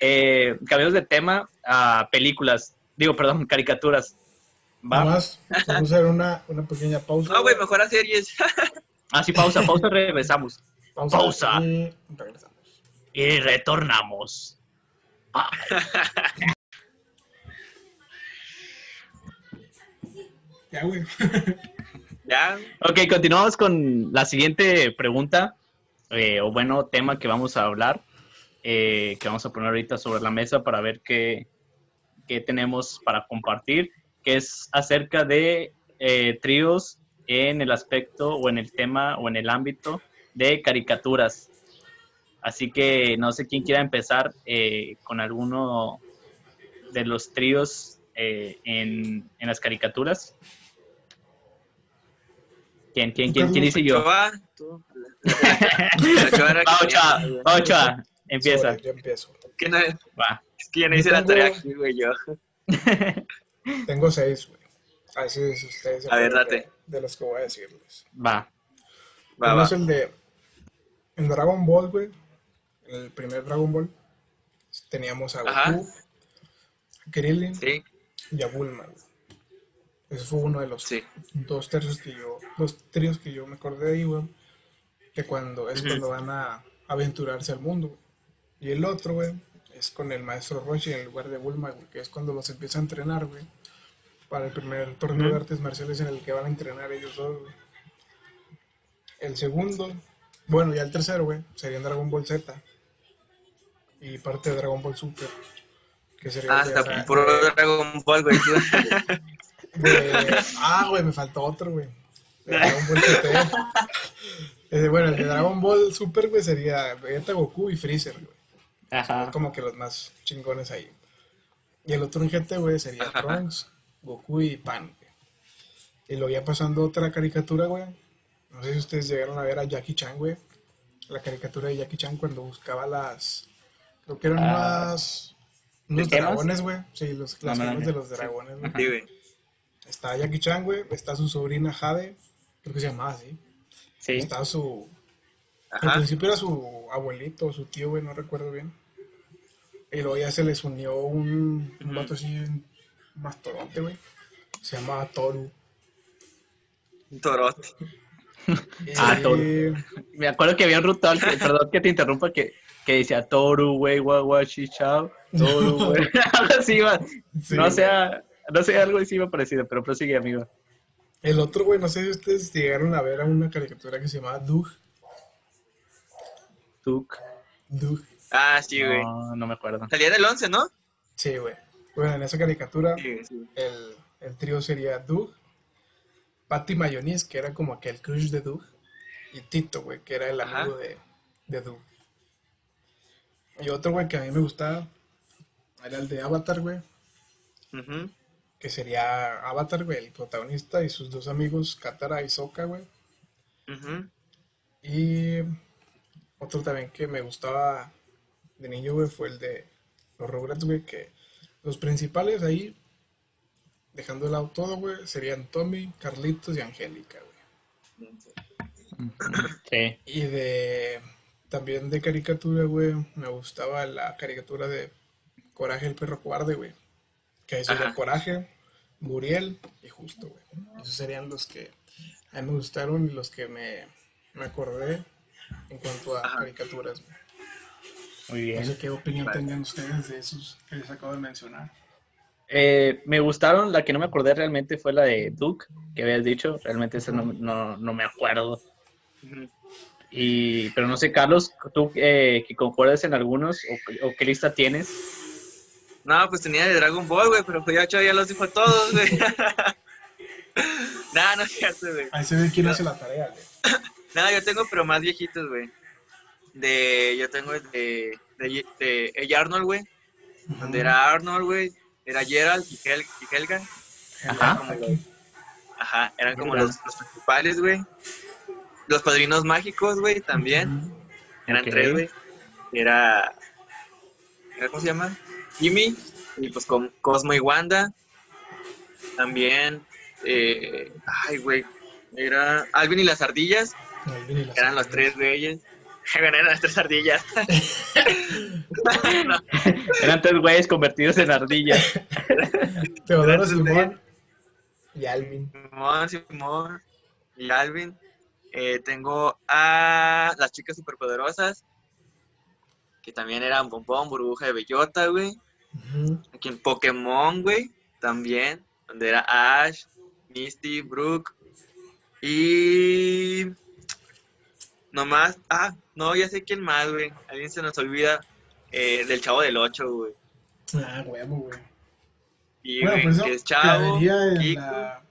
Eh, cambiamos de tema a películas, digo, perdón, caricaturas. ¿Va? Nada más, vamos a hacer una, una pequeña pausa. No, güey, mejor a series. Ah, sí, pausa, pausa, regresamos. Pausa. pausa. Y regresamos. Y retornamos. Ah, Ya, güey. ya, Ok, continuamos con la siguiente pregunta, eh, o bueno, tema que vamos a hablar, eh, que vamos a poner ahorita sobre la mesa para ver qué, qué tenemos para compartir, que es acerca de eh, tríos en el aspecto o en el tema o en el ámbito de caricaturas. Así que no sé quién quiera empezar eh, con alguno de los tríos eh, en, en las caricaturas. ¿Quién, quién, quién, quién dice yo? Ochoa, tú. Ochoa empieza. Sobre, yo empiezo. que no- es Va. que yo no Yo hice la tarea aquí, güey, yo. Tengo seis, güey. Así es, ustedes. A ver, date. De, los que voy a decirles. Va. Va, Uno va. es el de. En Dragon Ball, güey. En el primer Dragon Ball. Teníamos a Ajá. Goku, a Krillin Sí, y a Bulma, güey. Ese fue uno de los sí. dos tercios que yo. Dos tríos que yo me acordé de ahí, güey. Que cuando es cuando van a aventurarse al mundo, güey. Y el otro, güey, es con el maestro Roshi en lugar de Bulma, güey, que es cuando los empieza a entrenar, güey. Para el primer torneo de artes marciales en el que van a entrenar ellos dos, güey. El segundo, bueno, ya el tercero, güey, sería Dragon Ball Z. Y parte de Dragon Ball Super. Que sería Ah, de puro de- Dragon Ball, güey. de- Ah, güey, me faltó otro, güey. Dragon Ball GT. Eh, bueno, el de Dragon Ball Super, güey, sería Vegeta, Goku y Freezer, güey. Ajá. Como que los más chingones ahí. Y el otro en GT, güey, sería. Trunks, Goku y Pan, güey. Y luego ya pasando otra caricatura, güey. No sé si ustedes llegaron a ver a Jackie Chan, güey. La caricatura de Jackie Chan cuando buscaba las... Creo que eran Ah. unas... Dragones, güey. Sí, los, las No, de los dragones, güey. Sí, güey. Está Jackie Chan, güey. Está su sobrina Jade. Creo que se llamaba así. Sí. Está su... Al principio era su abuelito o su tío, güey, no recuerdo bien. Y luego ya se les unió un, un vato así, un mastodonte, güey. Se llamaba Toru. Un torote. Ah, Toru. Me acuerdo que había un ritual, que- perdón que te interrumpa, que, que decía Toru, güey, guagua, chichao. Toru, güey. Algo así iba. Sí, no sea, no sé, algo así iba parecido, pero prosigue, amigo. El otro, güey, no sé si ustedes llegaron a ver a una caricatura que se llamaba Doug. Tuk. Doug. Ah, sí, güey. No, no me acuerdo. Salía del 11, ¿no? Sí, güey. Bueno, en esa caricatura Sí, güey, sí. el, el trío sería Doug, Patty Mayonnaise, que era como aquel crush de Doug, y Tito, güey, que era el Ajá. amigo de, de Doug. Y otro, güey, que a mí me gustaba, era el de Avatar, güey, que sería Avatar, güey, el protagonista y sus dos amigos, Katara y Sokka, güey. Y otro también que me gustaba de niño, güey, fue el de los Rugrats, güey, que los principales ahí, dejando de lado todo, güey, serían Tommy, Carlitos y Angélica, güey. Sí. Y de también de caricatura, güey, me gustaba la caricatura de Coraje el perro cobarde, güey. Que sería Ajá. Coraje, Muriel y Justo, güey. Esos serían los que a mí me gustaron y los que me, me acordé en cuanto a Ajá. caricaturas, güey. Muy No bien. sé qué opinión Vale. tengan ustedes de esos que les acabo de mencionar. Eh, me gustaron, la que no me acordé realmente fue la de Duke, que habías dicho. Realmente esa no, no, no me acuerdo. Y, pero no sé, Carlos, tú eh, que concuerdas en algunos o, o qué lista tienes. No, pues tenía de Dragon Ball, güey, pero pues ya, los dijo todos, güey. nah, no es cierto, güey. Ahí se ve quién hace la tarea, güey. No, yo tengo, pero más viejitos, güey. De, yo tengo el de, de, de Hey Arnold, güey. Donde era Arnold, güey. Era Gerald y, Hel y Helga. Eran Ajá. como ajá, eran como los, los principales, güey. Los padrinos mágicos, güey, también. Eran tres, güey. Era, era, ¿cómo se llama? Jimmy, y pues con Cosmo y Wanda. También, eh, ay, güey, era Alvin y las ardillas, Alvin y las eran los tres güeyes. Eran las tres ardillas. No, Eran tres güeyes convertidos en ardillas. Teodoro Simón y Alvin. Simón, Simón y Alvin. Eh, tengo a las chicas superpoderosas, que también eran Bombón, Burbuja de Bellota, güey. Aquí en Pokémon, güey, también, donde era Ash, Misty, Brooke y... Nomás, ah, no, ya sé quién más, güey. Alguien se nos olvida eh, del Chavo del 8, güey. Ah, huevo, güey. Y, Bueno, güey, pues eso que es Chavo, caería en, Kiko. la,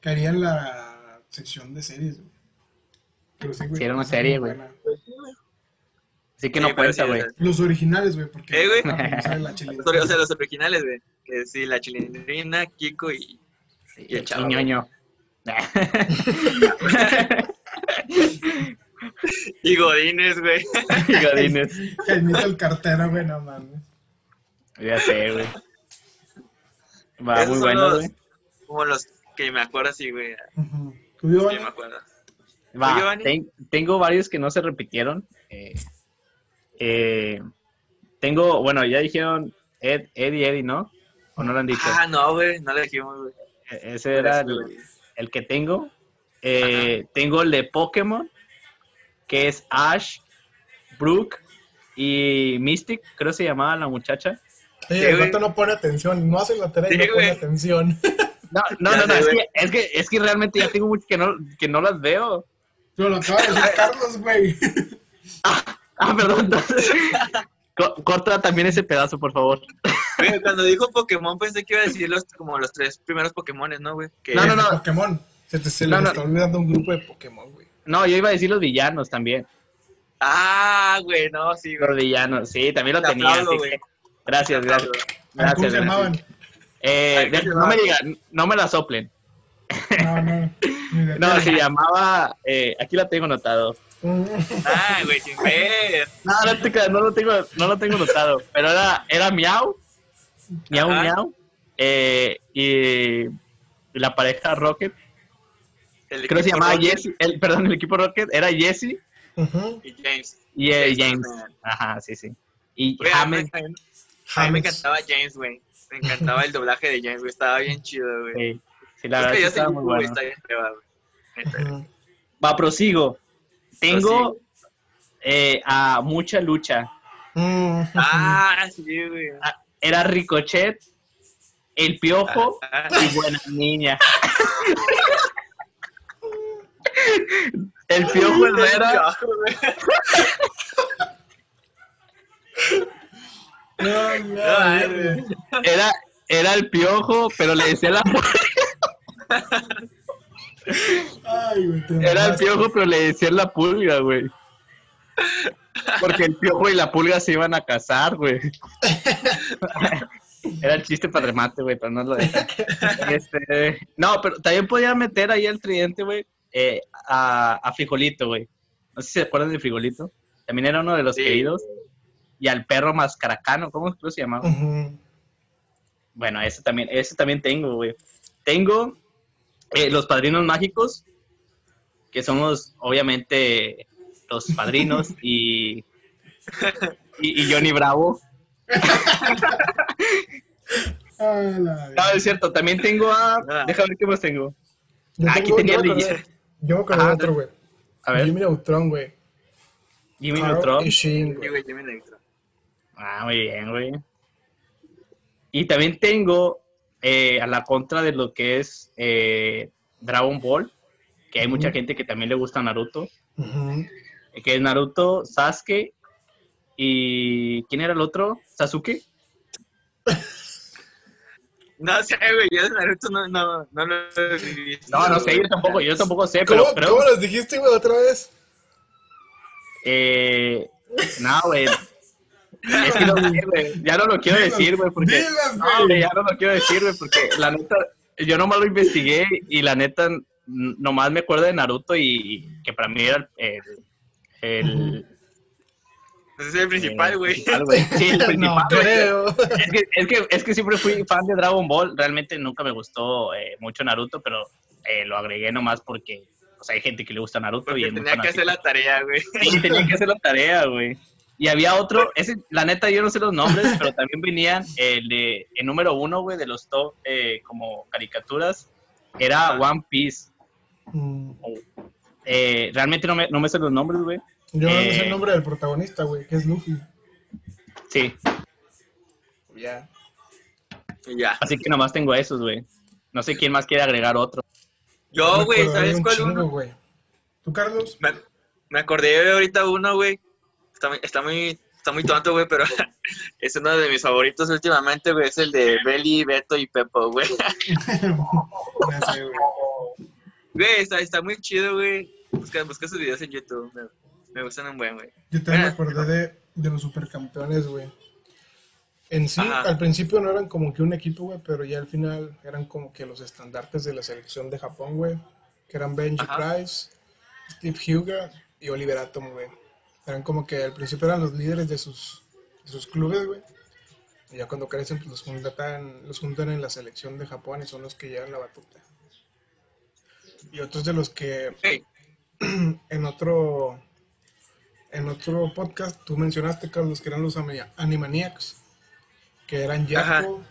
caería en la sección de series, güey. Pero sí, güey. Sí, era una serie, güey. Así que Sí, no cuenta, sí, güey. Los originales, güey, porque Eh, güey. la O sea, los originales, güey. Que sí, la chilindrina, Kiko y... Y el chavo. Y ñoño. Y Godines, güey. Y Godínez. Jaimito el cartero, güey, no mames. Ya sé, güey. Va, Esos muy bueno, los- güey. Como los que me acuerdo así, güey. Ujú. ¿Tú, Giovanni? Sí, me acuerdo. Va, Giovanni? ten- tengo varios que no se repitieron. Eh, eh, tengo, bueno, ya dijeron Ed, Ed y Eddie, ¿no? ¿O no lo han dicho? Ah, no, güey. No le dijimos, güey. E- Ese era el, el que tengo. Eh, tengo el de Pokémon, que es Ash, Brooke y Mystic, creo se llamaba la muchacha. Oye, Sí, el vato no pone atención, no hace la tarea y Sí, no pone güey. atención. No, no, no, es que, es, que, es que realmente ya tengo mucho que no, que no las veo. Pero lo acaba de decir Carlos, güey. Ah, perdón. entonces- Co- corta también ese pedazo, por favor. Güey, cuando dijo Pokémon pensé que iba a decir los, como los tres primeros Pokémones, ¿no, güey? Que- No, no, no. Pokémon. Se te se No, le no. está olvidando un grupo de Pokémon, güey. No, yo iba a decir los villanos también. Ah, güey, no, sí, Los güey. villanos, sí, también lo Te tenía. aplaudo, güey. que- Gracias, gracias. ¿Cómo Gracias, se gracias. llamaban? Eh, Ay, ¿cómo de- se no llamaban? me digan, no me la soplen. No, no. No, se llamaba, eh, aquí la tengo anotado. Mm. Ah, güey, sin ver. No, no, te creas, no lo tengo, no lo tengo anotado, pero era, era Miau, Miau, Ajá. Miau, eh, y la pareja Rocket, El creo que se llamaba Rocket Jesse, el, perdón, el equipo Rocket era Jesse. Y James. y eh, James, James, ajá, sí, sí, y Güey, a mí James, me- a mí me James. encantaba James, güey. Me encantaba el doblaje de James, güey. Estaba bien chido, güey. sí, sí, la Es verdad que sí ya estaba muy bueno. está bien güey. Va, prosigo, tengo eh, a mucha lucha. Ah, sí, güey. era Ricochet, el Piojo Ah, y Buena Niña. El Piojo Herrera. No, no, No, era, era el Piojo, pero le decía la Ay, güey. te Era el piojo, pero le decían la pulga, güey. Porque el piojo y la pulga se iban a casar, güey. Era el chiste para remate, güey, pero no lo dejan. Este, no, pero también podía meter ahí al tridente, güey, eh, a, a Frijolito, güey. No sé si se acuerdan de Frijolito. También era uno de los Sí. queridos. Y al perro mascaracano, ¿cómo se llamaba? Ujú. Bueno, ese también, ese también tengo, güey. Tengo eh, los padrinos mágicos, que somos obviamente los padrinos y, y, y Johnny Bravo. La No, es cierto, también tengo a... Ah. Déjame ver qué más tengo. Yo aquí tengo- tenía yo Yo me acordé de Ajá. otro, güey. A ver, Jimmy Neutron, güey. Jimmy Carl Neutron. y güey. Jimmy Neutron. Ah, muy bien, güey. Y también tengo eh, a la contra de lo que es eh, Dragon Ball, que hay mucha Ujú. gente que también le gusta Naruto. Ujú. que es Naruto, Sasuke y ¿quién era el otro? Sasuke. No sé, güey, yo de Naruto no, no, no lo he visto. No, no sé, yo tampoco, yo tampoco sé, ¿Cómo, pero, pero ¿Cómo los dijiste, güey, otra vez? eh, no, güey. Es que no sé, güey. Ya no lo quiero decir, güey, porque dilas, no, güey. güey, ya no lo quiero decir, güey, porque la neta yo nomás lo investigué y la neta nomás me acuerdo de Naruto y, y que para mí era el el, Ese es el principal, el güey. Sí, el No principal, güey. creo. Es que, es, que, es que siempre fui fan de Dragon Ball. Realmente nunca me gustó eh, mucho Naruto, pero eh, lo agregué nomás porque o sea, hay gente que le gusta Naruto y Porque tenía que hacer fanático. la tarea, güey. Sí, tenía que hacer la tarea, güey. Y había otro, ese, la neta yo no sé los nombres, pero también venían el de el número uno, güey, de los top eh, como caricaturas, era. One Piece. Mm. Eh, realmente no me, no me sé los nombres, güey. Yo no sé Eh. el nombre del protagonista, güey, que es Luffy. Sí, Ya. Ya. así que nomás tengo esos, güey. No sé quién más quiere agregar otro. Yo, güey, ¿sabes un cuál chingo, uno? güey. ¿Tú, Carlos? Me, me acordé de ahorita uno, güey. Está, muy- está muy, está muy tonto, güey, pero es uno de mis favoritos últimamente, güey. Es el de Belly, Beto y Pepo, güey. Güey. Güey, está, está muy chido, güey. Busca, busca sus videos en YouTube. Me, me gustan un buen, güey. Yo también me Ah. acordé de, de los supercampeones, güey. En sí, Ajá. al principio no eran como que un equipo, güey, pero ya al final eran como que los estandartes de la selección de Japón, güey. Que eran Benji Ajá. Price, Steve Huga y Oliver Atom, güey. Eran como que al principio eran los líderes de sus, de sus clubes, güey. Y ya cuando crecen, pues los juntan, los juntan en la selección de Japón y son los que llevan la batuta. Y otros de los que Hey, en otro en otro podcast tú mencionaste Carlos que eran los Animaniacs que eran Yako,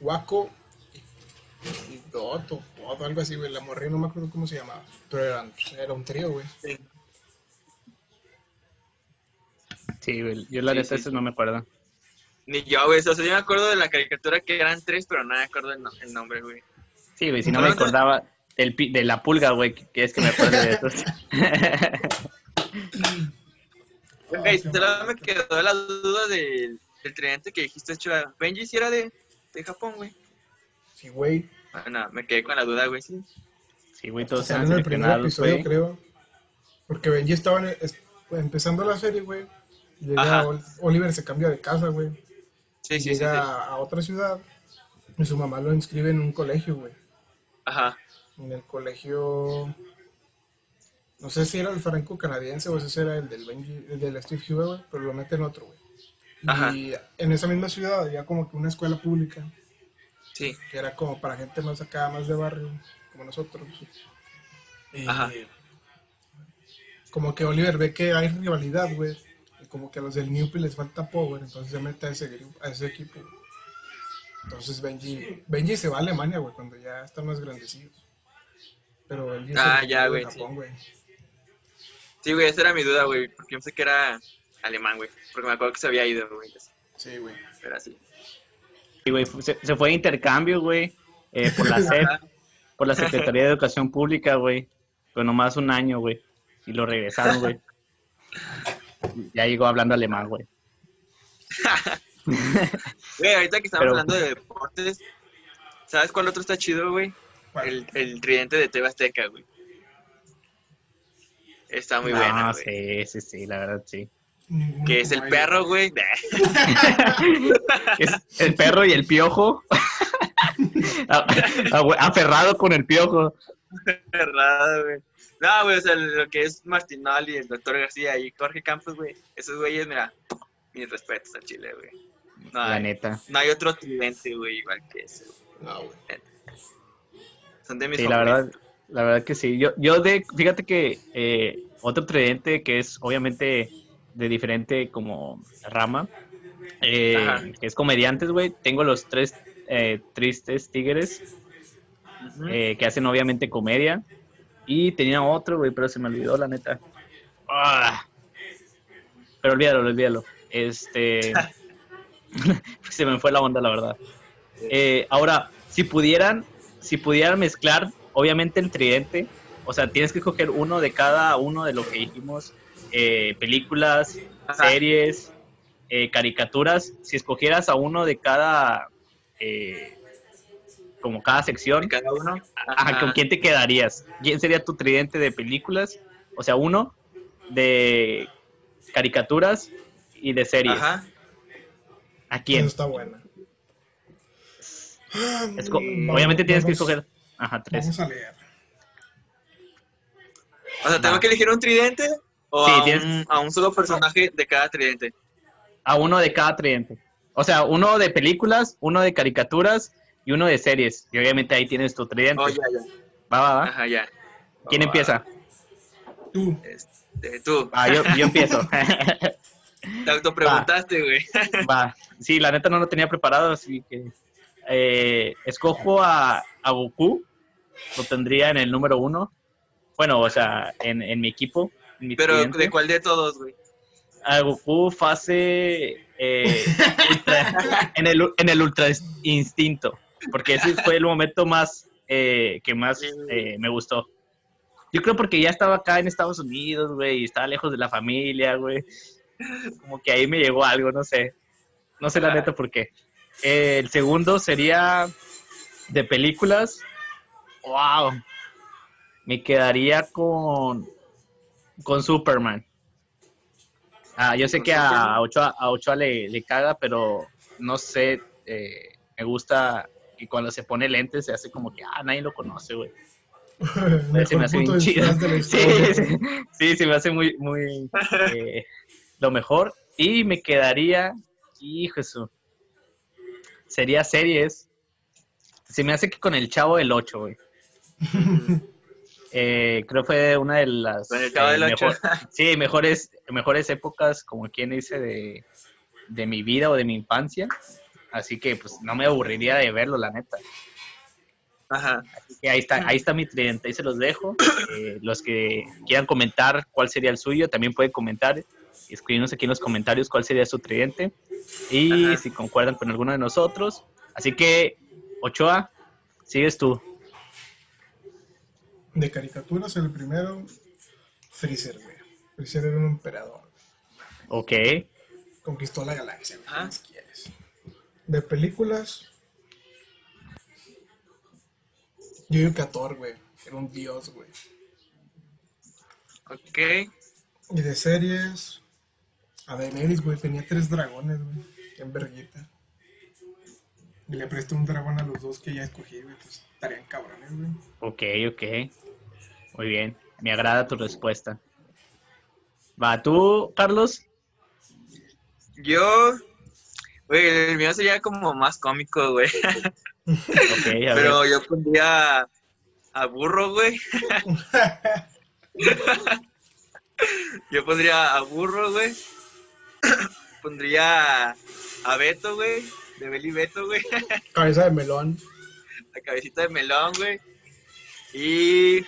Waco y, y Doto, o algo así, güey, la morrilla no me acuerdo cómo se llamaba, pero eran, pues, era un trío, güey. sí. Sí, güey. Yo la Sí, neta sí, no me acuerdo. Ni yo, güey. O sea, yo me acuerdo de la caricatura que eran tres, pero no me acuerdo el, no- el nombre, güey. Sí, güey, si no me acordaba del, pi- de la pulga, güey, que es que me acuerdo de eso. Ok, solo me quedó la duda del, del tridente que dijiste, Chua. Benji si era de, de Japón, güey. Sí, güey. Bueno, me quedé con la duda, güey, sí. Sí, güey, todos eran en el primer episodio, creo. Porque Benji estaba en- es- empezando la serie, güey. Llega. Ol- Oliver se cambia de casa, güey. Sí, sí, sí, sí. llega a otra ciudad. Y su mamá lo inscribe en un colegio, güey. Ajá. En el colegio. No sé si era el franco canadiense o ese era el del, Benji, el del Steve Huber, güey, pero lo mete en otro, güey. Ajá. Y en esa misma ciudad había como que una escuela pública Sí. que era como para gente más acá, más de barrio, como nosotros. Y Ajá. como que Oliver ve que hay rivalidad, güey. Y como que a los del Newpie les falta power, entonces se mete a ese, a ese equipo. Entonces Benji, Benji se va a Alemania, güey, cuando ya están más grandecidos. Pero Benji Ah, el ya, güey, Japón, güey. Sí, güey, esa era mi duda, güey. Porque pensé que era alemán, güey. Porque me acuerdo que se había ido, güey. Sí, güey. Pero así. Sí, güey, se, se fue de intercambio, güey, eh, por la SEP, por la Secretaría de Educación Pública, güey. Pero nomás un año, güey. Y lo regresaron, güey. Ya llegó hablando alemán, güey. Güey, ahorita que estamos Pero- hablando de deportes, ¿sabes cuál otro está chido, güey? El, el tridente de TV Azteca, güey. Está muy no, bueno, güey. sí, sí, sí, la verdad, sí. Que es el perro, güey. Es el perro y el piojo. A- a- Aferrado con el piojo. Verdad, güey. No, güey, o sea, lo que es Martinoli, el doctor García y Jorge Campos, güey. Esos güeyes, mira, mis respetos a Chile, güey. No La hay, neta. no hay otro tridente, güey, igual que ese. güey. No, güey. Son de mis Sí, la verdad, la verdad que sí. Yo, yo de, fíjate que eh, otro tridente que es obviamente de diferente como rama, eh, que es comediantes, güey. Tengo los tres eh, tristes tigres eh, que hacen obviamente comedia. Y tenía otro, güey, pero se me olvidó, la neta. Ah. Pero olvídalo, olvídalo. Este. se me fue la onda, la verdad. Ahora, si pudieran, si pudieran mezclar, obviamente el tridente, o sea, tienes que escoger uno de cada uno de lo que dijimos, eh, películas, Ajá. series, eh, caricaturas, si escogieras a uno de cada, eh, como cada sección, De cada uno. Ajá. ¿con quién te quedarías? ¿Quién sería tu tridente de películas? O sea, uno de caricaturas y de series. Ajá. ¿A quién? Eso está buena. Esco- Vamos- Obviamente tienes que escoger. Ajá, tres. Vamos a leer. O sea, ¿tengo Va. que elegir un tridente? ¿O Sí, a, tienes- un, a un solo personaje de cada tridente? A uno de cada tridente. O sea, uno de películas, uno de caricaturas y uno de series. Y obviamente ahí tienes tu tridente. Oh, ya, ya. Va, va, va. Ajá, ya. ¿Quién empieza? Tú. Este, tú. Ah, yo, yo empiezo. Te autopreguntaste, güey. Va. Sí, la neta no lo tenía preparado, así que eh, escojo a, a Goku. Lo tendría en el número uno. Bueno, o sea, en, en mi equipo. en mi Pero. ¿de cuál de todos, güey? A Goku fase eh, ultra- en, el, en el ultra instinto. Porque ese fue el momento más eh, que más eh, me gustó. Yo creo porque ya estaba acá en Estados Unidos, güey, y estaba lejos de la familia, güey. Como que ahí me llegó algo, no sé. No sé la Ah. neta por qué. El segundo sería de películas. Wow. Me quedaría con con Superman. Ah, yo sé ¿Con que a? Ochoa, a Ochoa le, le caga, pero no sé, eh, me gusta que cuando se pone lentes se hace como que, ah, nadie lo conoce, güey. Se me hace bien chido. Sí, sí, sí, se me hace muy, muy eh, lo mejor. Y me quedaría, hijo eso, sería series. Se me hace que con el Chavo del 8, güey. Eh, creo fue una de las Con el Chavo eh, del Ocho. mejor- sí, mejores, mejores épocas, como quien dice, de, de mi vida o de mi infancia. Así que pues no me aburriría de verlo, la neta. Ajá. Así que ahí está, ahí está mi tridente, ahí se los dejo. Eh, los que quieran comentar cuál sería el suyo, también pueden comentar, escribirnos aquí en los comentarios cuál sería su tridente y Ajá. si concuerdan con alguno de nosotros. Así que, Ochoa, sigues tú. De caricaturas, el primero, Freezer, güey. Freezer era un emperador. Ok. Conquistó la galaxia, güey. Ajá. ¿Qué más quieres? De películas. Yo digo que a Thor, güey. Era un dios, güey. Ok. Y de series. A Daenerys, güey. Tenía tres dragones, güey. En verguita. Y le presté un dragón a los dos que ya escogí, güey. Pues estarían cabrones, güey. Ok, ok. Muy bien. Me agrada tu respuesta. Va, tú, Carlos. Yo. Güey, el mío sería como más cómico, güey. Ok, a ver. Pero yo pondría a burro, güey. yo pondría a burro, güey. pondría a Beto, güey. De Beli Beto, güey. Cabeza de melón. La cabecita de melón, güey. Y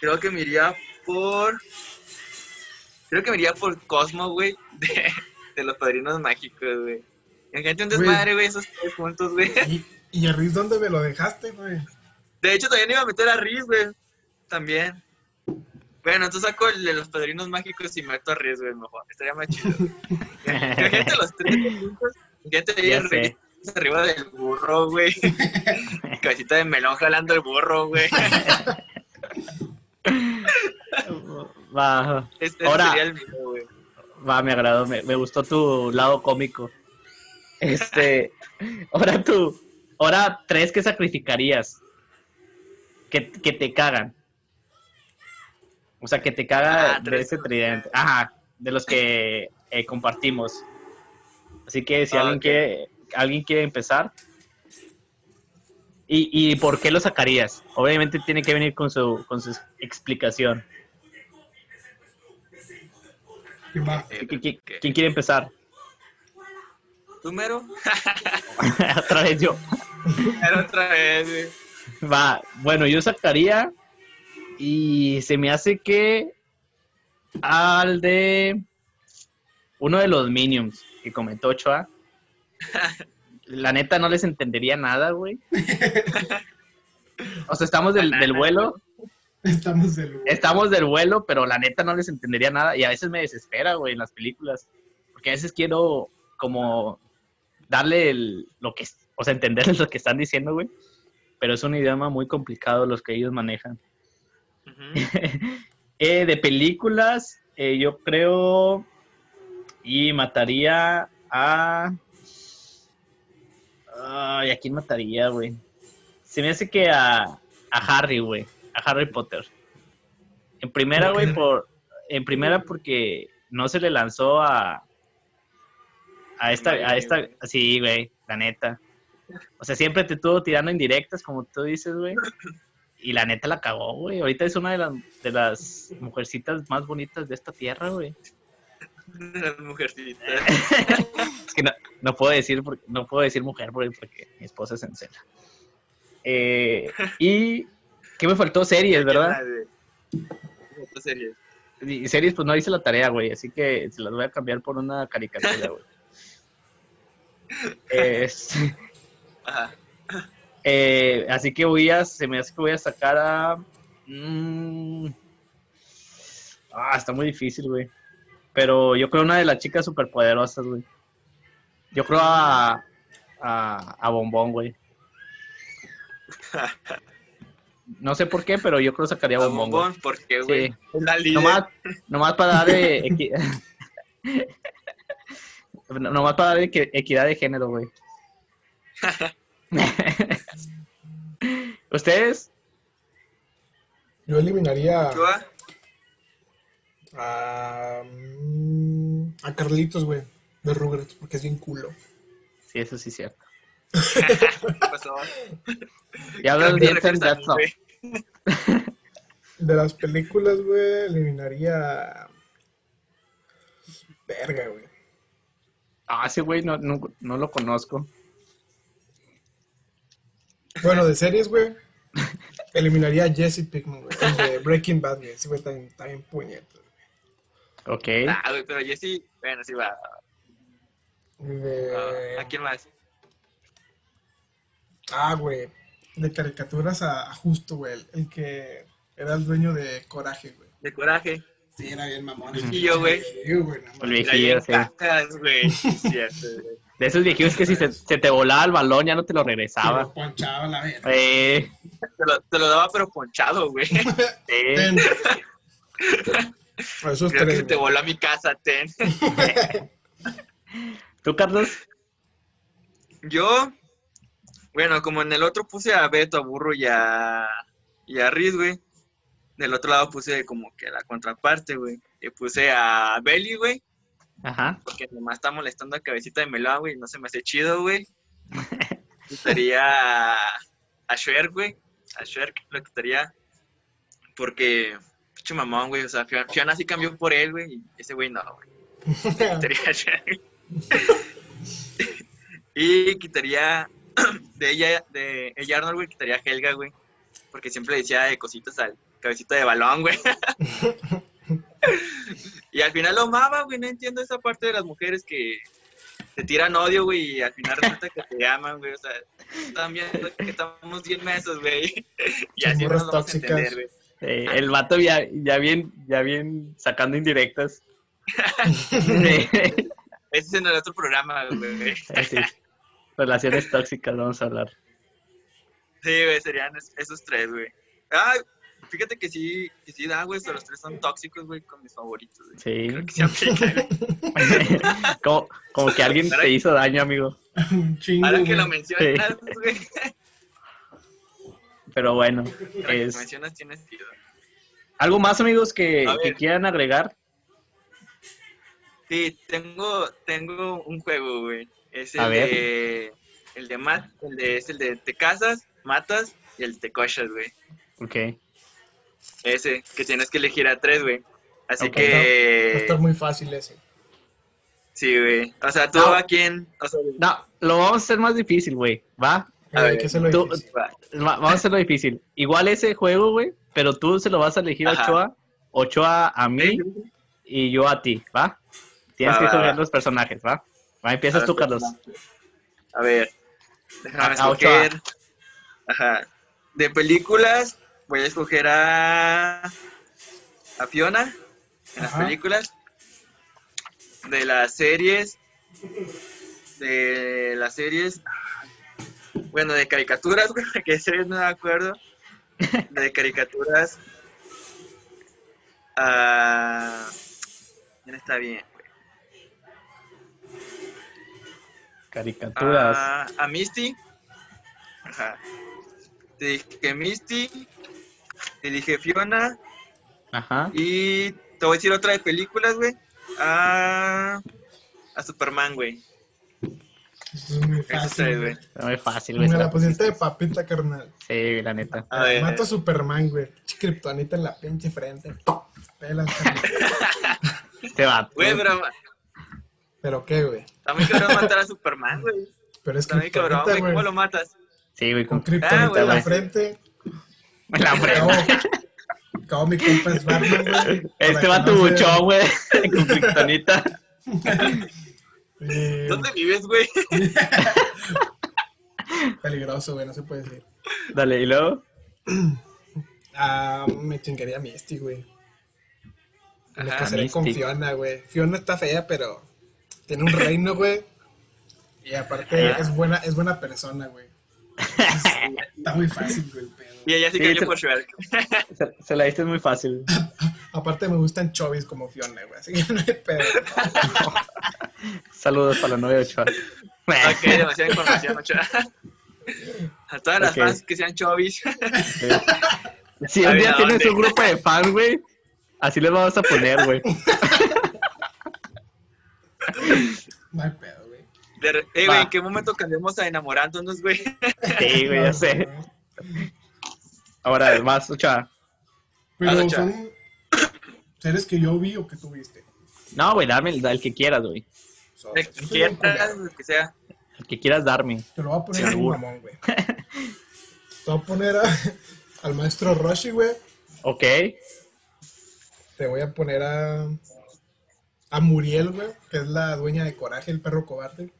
creo que me iría por. Creo que me iría por Cosmo, güey. De, de los padrinos mágicos, güey. Imagínate un desmadre, güey, esos tres juntos, güey. ¿Y, y a Riz dónde me lo dejaste, güey? De hecho, también iba a meter a Riz, güey. También. Bueno, entonces saco el de los padrinos mágicos y meto a Riz, güey, mejor. Estaría más chido. Imagínate los tres juntos. Ya Riz sé. arriba del burro, güey. Cabecita de melón jalando el burro, güey. Va, Este Ahora- sería el mío, güey. va, me agradó. Me, me gustó tu lado cómico. Este, ahora tú, ahora tres que sacrificarías. Que, que te cagan. O sea, que te caga Ah, de ese tridente. Ajá, de los que eh, compartimos. Así que si Ah, alguien quiere, alguien quiere empezar. ¿Y, ¿Y por qué lo sacarías? Obviamente tiene que venir con su, con su explicación. ¿Quién va? ¿Qui- qui- ¿qué? ¿Quién quiere empezar? ¿Tú, mero? Otra vez yo. Era otra vez. Va, bueno, yo sacaría y se me hace que al de uno de los Minions que comentó Ochoa. La neta no les entendería nada, güey. O sea, estamos del, del vuelo, Estamos del. estamos del vuelo, pero la neta no les entendería nada y a veces me desespera, güey, en las películas. Porque a veces quiero como darle el- lo que, o sea, entenderles lo que están diciendo, güey. Pero es un idioma muy complicado los que ellos manejan. Eh, de películas, eh, yo creo y mataría a... Ay, ¿a quién mataría, güey? Se me hace que a, a Harry, güey. A Harry Potter. En primera, güey, por... En primera porque no se le lanzó a... A esta, a esta, sí, güey, la neta. O sea, siempre te estuvo tirando indirectas, como tú dices, güey. Y la neta la cagó, güey. Ahorita es una de las, de las mujercitas más bonitas de esta tierra, güey. De las mujercitas. Es que no, no puedo decir no puedo decir mujer porque, mi esposa es encela. Eh, y ¿qué me faltó? Series, ¿verdad? Otra serie. Y series, pues no hice la tarea, güey. Así que se las voy a cambiar por una caricatura, güey. Es- Ajá. eh, así que voy a, se me hace que voy a sacar a... mm, ah, está muy difícil, güey. Pero yo creo una de las chicas superpoderosas, güey. Yo creo a, a, a Bombón, güey. No sé por qué, pero yo creo sacaría a A Bombón. güey. bombón, porque, güey. Sí. Nomás, nomás para darle equi- nomás para equi- equidad de género, güey. ¿Ustedes? Yo eliminaría ¿Tú, ah? A. mm, A Carlitos, güey. De Rugrats, porque es bien culo. Sí, eso sí es cierto. ¿Qué pasó? Ya hablas bien. De las películas, güey, eliminaría. Verga, güey. Ah, ese güey no, no, no lo conozco. Bueno, de series, güey. Eliminaría a Jesse Pickman, güey. De Breaking Bad, güey. Ese güey está bien, está bien puñeto. Ok. Ah, güey, pero Jesse, bueno, sí va. De... Ah, ¿A quién más? Ah, güey. De caricaturas a, a Justo, güey. El, el que era el dueño de Coraje, güey. De coraje. Sí, era bien mamón. El viejillo, güey. Sí, güey, no El viejillo, sí. Cacas, güey. Cierto, güey. De esos viejillos que si se, se te volaba el balón ya no te lo Te regresaba. lo ponchaba la verga. Eh, Te lo, te lo daba, pero ponchado, güey. eh. A Esos Creo que tres. se te voló a mi casa, ten. ¿Tú, Carlos? Yo, bueno, como en el otro puse a Beto, a Burro y a, y a Riz, güey. Del otro lado puse como que la contraparte, güey. Y puse a Belly, güey. Ajá. Porque nomás está molestando a Cabecita de Melón, güey. No se me hace chido, güey. Quitaría a, a Shrek, güey. A Shrek lo quitaría. Porque, pinche mamón, güey. O sea, Fiona, sí cambió por él, güey. Y ese güey no, güey. Quitaría a Shrek. y quitaría de ella, de ella Arnold, güey. Quitaría a Helga, güey. Porque siempre le decía de cositas al cabecita de balón, güey. Y al final lo amaba, güey. No entiendo esa parte de las mujeres que te tiran odio, güey, y al final resulta que te aman, güey. O sea, están viendo que estamos bien mesos, güey. Y así morras nos vamos a entender, güey. Eh, el vato ya, ya bien, ya bien sacando indirectas. Sí, Ese es en el otro programa, güey. sí. Relaciones tóxicas, vamos a hablar. Sí, güey, serían es- esos tres, güey. Ah, fíjate que sí, que sí da, güey. Los tres son tóxicos, güey, con mis favoritos, güey. Sí. Creo que se aplica, güey. como, como que alguien te hizo daño, amigo. Un chingo, Ahora que lo mencionas, güey. Pero bueno, es... lo mencionas, tiene sentido. ¿algo más, amigos, que, quieran agregar? Sí, tengo, tengo un juego, güey. Es A el ver. de. El de mat, el de, es el de te casas, matas y el te cochas, güey. Ok. Ese, que tienes que elegir a tres, güey. Así que. estar muy fácil ese. Sí, güey. O sea, tú No. a quién. O sea, No, lo vamos a hacer más difícil, güey. ¿Va? A Hay ver, que hacerlo tú- difícil. Vamos a hacerlo difícil. Igual ese juego, güey, pero tú se lo vas a elegir a. Ochoa, Ochoa a mí y yo a ti, ¿va? Tienes Va, que escoger los personajes, ¿va? Va, empiezas tú, ver, Carlos. A ver. Déjame A- a escoger. Ajá. De películas, voy a escoger a. A Fiona. En las películas. De las series. De las series. Bueno, de caricaturas, güey, que series no me acuerdo. De caricaturas. a ¿Quién está bien? güey? Caricaturas. A, a Misty. Ajá. Te dije Misty. Te dije Fiona. Ajá. Y te voy a decir otra de películas, güey. A, a Superman, güey. Eso es muy fácil, güey. güey. Está muy fácil, güey. Me la la pusiste de papita, carnal. Sí, la neta. A ver. Mato a Superman, güey. Kryptonita en la pinche frente. Pelas. Este vato. Güey, pero ¿Pero qué, güey? está muy cabrón matar a Superman, güey. Pero es Está muy cabrón, Kryptonita, güey. ¿Cómo lo matas? Sí, güey. Con Kryptonita Ah, en la frente. la Acabo, frente. acabo mi compa es Batman, güey. Este que no se- buchón, güey. Con kriptonita. Eh, ¿Dónde vives, güey? peligroso, güey, no se puede decir. Dale, y luego. Ah, me chingaría a Misty, güey. Me Ajá, casaré con. Fiona, güey. Fiona está fea, pero tiene un reino, güey. Y aparte es buena, es buena persona, güey. Está muy fácil, güey, el pedo. Y ella sí Sí, cayó se- por Shrek. Se, se la diste muy fácil. Aparte me gustan chovis como Fiona, güey. Así que no hay pedo. Saludos para la novia de Ochoa. Ok, demasiada información, ocho. A todas las fans que sean chovis. Si un día ¿a tienes dónde? un grupo de fans, güey, así les vamos a poner, güey. No hay pedo, güey. Eh, güey, ¿en qué momento cambiamos a enamorándonos, güey? Sí, güey, ya sé. Ahora, más, Ochoa. Pero son seres que yo vi o que tú viste. No, güey, dame el, el que quieras, güey. So, El que quieras, el que sea. El que quieras darme. Te lo voy a poner seguro. mamón, güey. Te voy a poner a- al maestro Roshi, güey. Ok. Te voy a poner a. A Muriel, güey, que es la dueña de Coraje, el perro cobarde.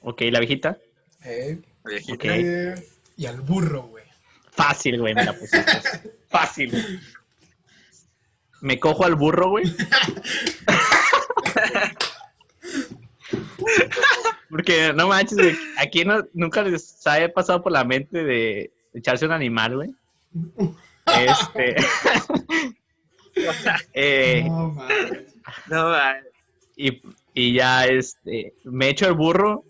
Ok, la viejita. Eh, Viejito. Ok. eh, y al burro, güey. Fácil, güey, me la pusiste. Fácil. Me cojo al burro, güey. Porque no manches, güey, aquí no, nunca les haya pasado por la mente de echarse un animal, güey. Este. eh, No, mames. No, man. y, y ya, este, me echo el burro.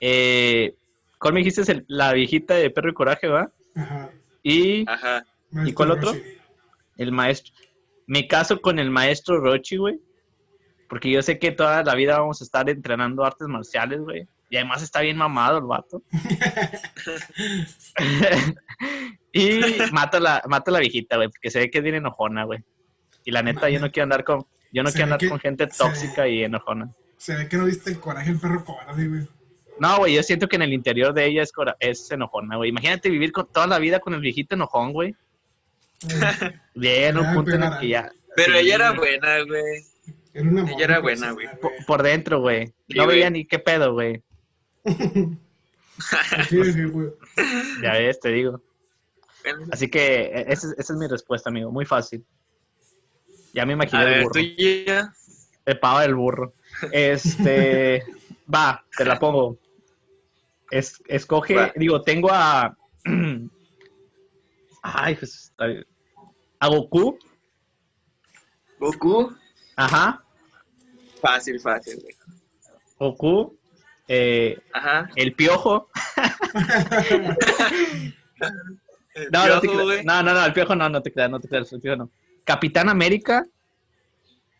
Eh, ¿Cuál me dijiste? El- la viejita de Perro y Coraje, ¿va? Ajá. Y Ajá. Maestro cuál otro? Roshi. el maestro. Me caso con el maestro Rochi, güey. Porque yo sé que toda la vida vamos a estar entrenando artes marciales, güey. Y además está bien mamado el vato. y mata a la, mata a la viejita, güey, porque se ve que es bien enojona, güey. Y la neta, yo no quiero andar con, yo no Se quiero andar que- con gente tóxica y enojona. Se ve que no viste el coraje del perro cobarde, güey. No, güey, yo siento que en el interior de ella es, cora- es enojona, güey. Imagínate vivir con toda la vida con el viejito enojón, güey. Bien, un punto en el pero- que ya. Pero sí, ella era güey. buena, güey. Era una Ella era buena güey. Por, por dentro, güey. Sí, No güey. veía ni qué pedo, güey. Sí, sí, güey. Ya ves, te digo. Así que e- esa es, esa es mi respuesta, amigo. Muy fácil. Ya me A imaginé el ver, burro. ya. El pavo del burro. Este. va, te la pongo. Es, escoge. Va. Digo, tengo a. Ay, pues. está bien. A Goku. Goku. Ajá. Fácil, fácil, güey. Goku. eh, Ajá. el piojo. El No, no, te no, no, no, el piojo no, no te creas, no te creas, el piojo no. Capitán América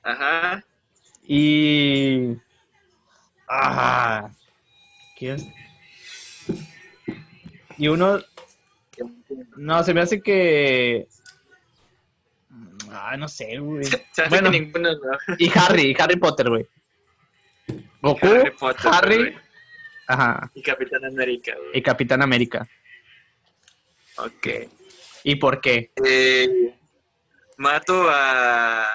Ajá. y. Ah. ¿Quién? Y uno. No, se me hace que. Ah, no sé, güey. Bueno. ninguno, no. Y Harry, Harry Potter, güey. Goku, Harry Potter, Harry, ajá, Y Capitán América, güey. y Capitán América. Ok. ¿Y por qué? Eh, mato a.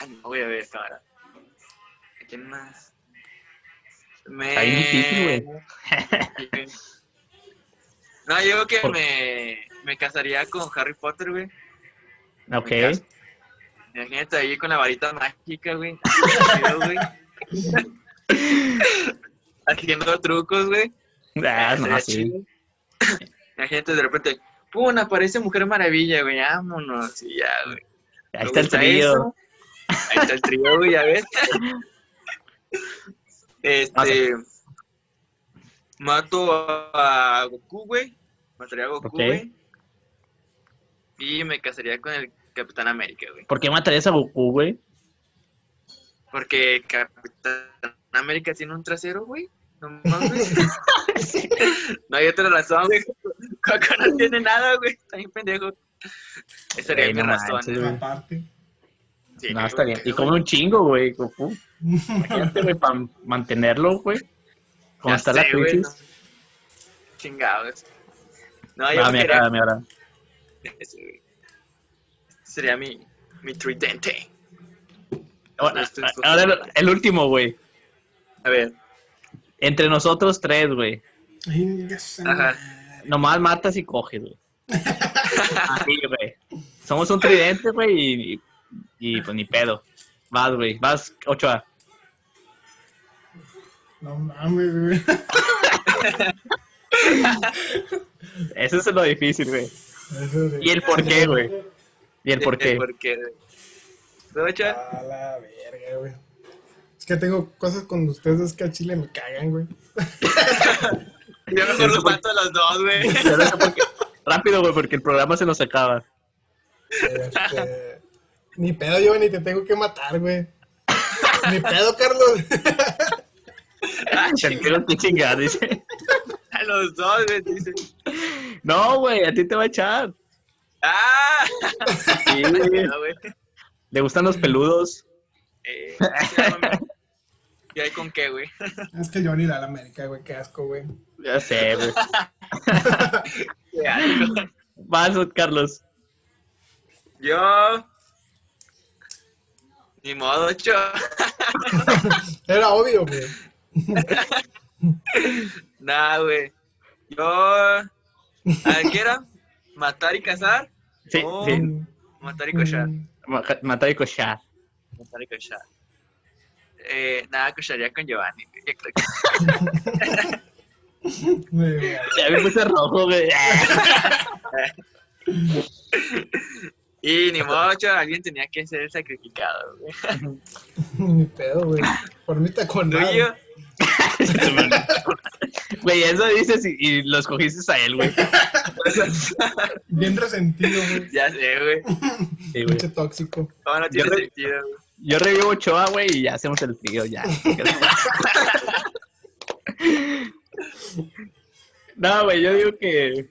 Ay, no voy a ver, cámara. ¿A quién más? Me... Está bien difícil, güey. No, yo creo que me, me casaría con Harry Potter, güey. Ok. Imagínate ahí con la varita mágica, güey. Haciendo trucos, güey. Ah, no, sí. chido. Imagínate de repente, ¡pum! Aparece Mujer Maravilla, güey. Vámonos. Y ya, güey. Ahí está el trío. eso. Ahí está el trío, güey, ya ves. Este. Mato a Goku, güey. Mataría a Goku, Ok. güey. Y me casaría con el Capitán América, güey. ¿Por qué matarías a Goku, güey? Porque Capitán América tiene un trasero, güey. No mames. no hay otra razón, güey. Coco no tiene nada, güey. Está bien pendejo. Esa sería Ey, mi no razón. manches. Aparte. Sí, No, está bien. Y come un chingo, güey, Goku. Imagínate, güey, para mantenerlo, güey. Como está la sé, crisis. no. Chingados. No, yo Ah, me quería- me Sería mi, mi tridente. Ahora, ahora el, el último, güey. A ver, Entre nosotros tres, güey. Ajá. Nomás matas y coges, güey. Así, güey. Somos un tridente, güey, y, y, y, pues ni pedo. Vas, güey. Vas, Ochoa. No mames, güey. Eso es lo difícil, güey. ¿Y el por qué, güey? ¿Y el por qué? ¿No? A la verga, güey. Es que tengo cosas con ustedes que al chile me cagan, güey. Yo mejor los mato a los dos, güey. Rápido, güey, porque el programa se nos acaba. Este, ni pedo, yo ni te tengo que matar, güey. Ni pedo, Carlos. Ah, Te quiero chingar, dice. Los dos, güey. Dice. No, güey, a ti te va a echar. ¡Ah! Sí, güey. No, güey. Le gustan los peludos. Eh, ¿Y ahí con qué, güey? Es que yo ni la América, güey. Qué asco, güey. Ya sé, güey. Qué. Vas, Carlos. Yo. Ni modo, ocho. Era obvio, güey. Nah, güey. Yo. ¿A qué era? ¿Matar y cazar? Sí, Oh. sí. Matar y cochar. mm, Ma- Matar y cochar. Matar y cochar. Eh, nada, cocharía con Giovanni. güey. Yo creo que- Muy bien. Ya me puse rojo, güey. Y ni chaval, alguien tenía que ser el sacrificado, güey. Ni pedo, güey. Por mí está con Güey, eso dices y, y lo escogiste a él, güey. Bien resentido, güey. ya sé, güey. Sí, güey. Pinche tóxico. No, no tiene Yo re- sentido, güey. Yo revivo Ochoa, güey, y ya hacemos el trío, ya. no, güey, yo digo que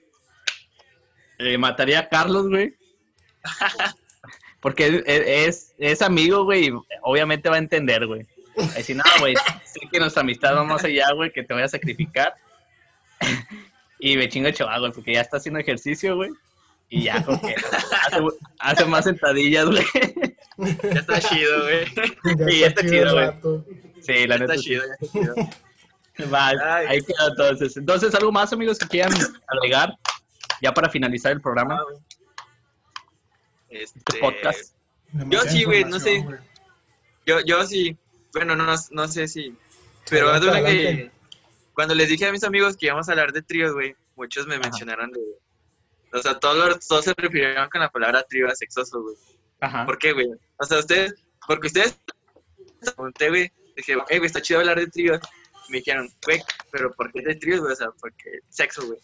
eh, mataría a Carlos, güey. Porque es, es, es amigo, güey, y obviamente va a entender, güey. A decir, no, güey, sé que nuestra amistad va más allá, güey, que te voy a sacrificar. y me chingo Ochoa, güey, porque ya está haciendo ejercicio, güey. Y ya, como que hace, hace más sentadillas, güey. Ya está chido, güey. Sí, está chido, güey. Sí, la Ya neta. está chido, ya está chido. Va, Ay. ahí queda entonces. Entonces, ¿algo más, amigos, que quieran agregar? Ya para finalizar el programa, este Este, podcast. Demasiada sí, güey, no sé. Yo, yo sí, bueno, no, no sé si, pero Adelante, de cuenta que adelante. cuando les dije a mis amigos que íbamos a hablar de tríos, güey, muchos me Ajá. mencionaron de, o sea, todos, todos se refirieron con la palabra trío a sexoso, güey. Ajá. ¿Por qué, güey? O sea, ustedes, porque ustedes, pregunté, güey, dije, hey, güey, está chido hablar de tríos. Me dijeron, güey, pero ¿por qué de tríos, güey? O sea, porque sexo, güey.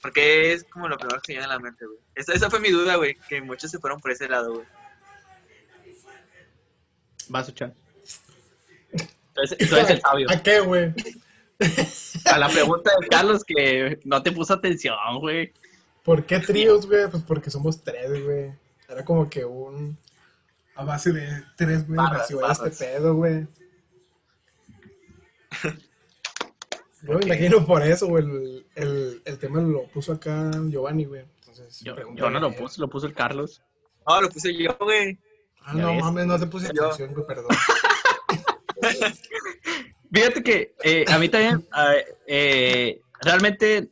Porque es como lo primero que se viene a la mente, güey. Esa, esa fue mi duda, güey, que muchos se fueron por ese lado, güey. Vas a echar. Entonces, tú eres el sabio. ¿A qué, güey? A la pregunta de Carlos que no te puso atención, güey. ¿Por qué tríos, güey? Pues porque somos tres, güey. Era como que un... A base de tres, güey, nació este pedo, güey. Yo me imagino por eso, güey, el, el, el tema lo puso acá Giovanni, güey. Entonces, Yo, no lo puse, lo puso el Carlos. No, lo puse yo, güey. Ah, no ves. mames, no te puse Yo- atención, güey, perdón. Fíjate que eh, a mí también, eh, realmente,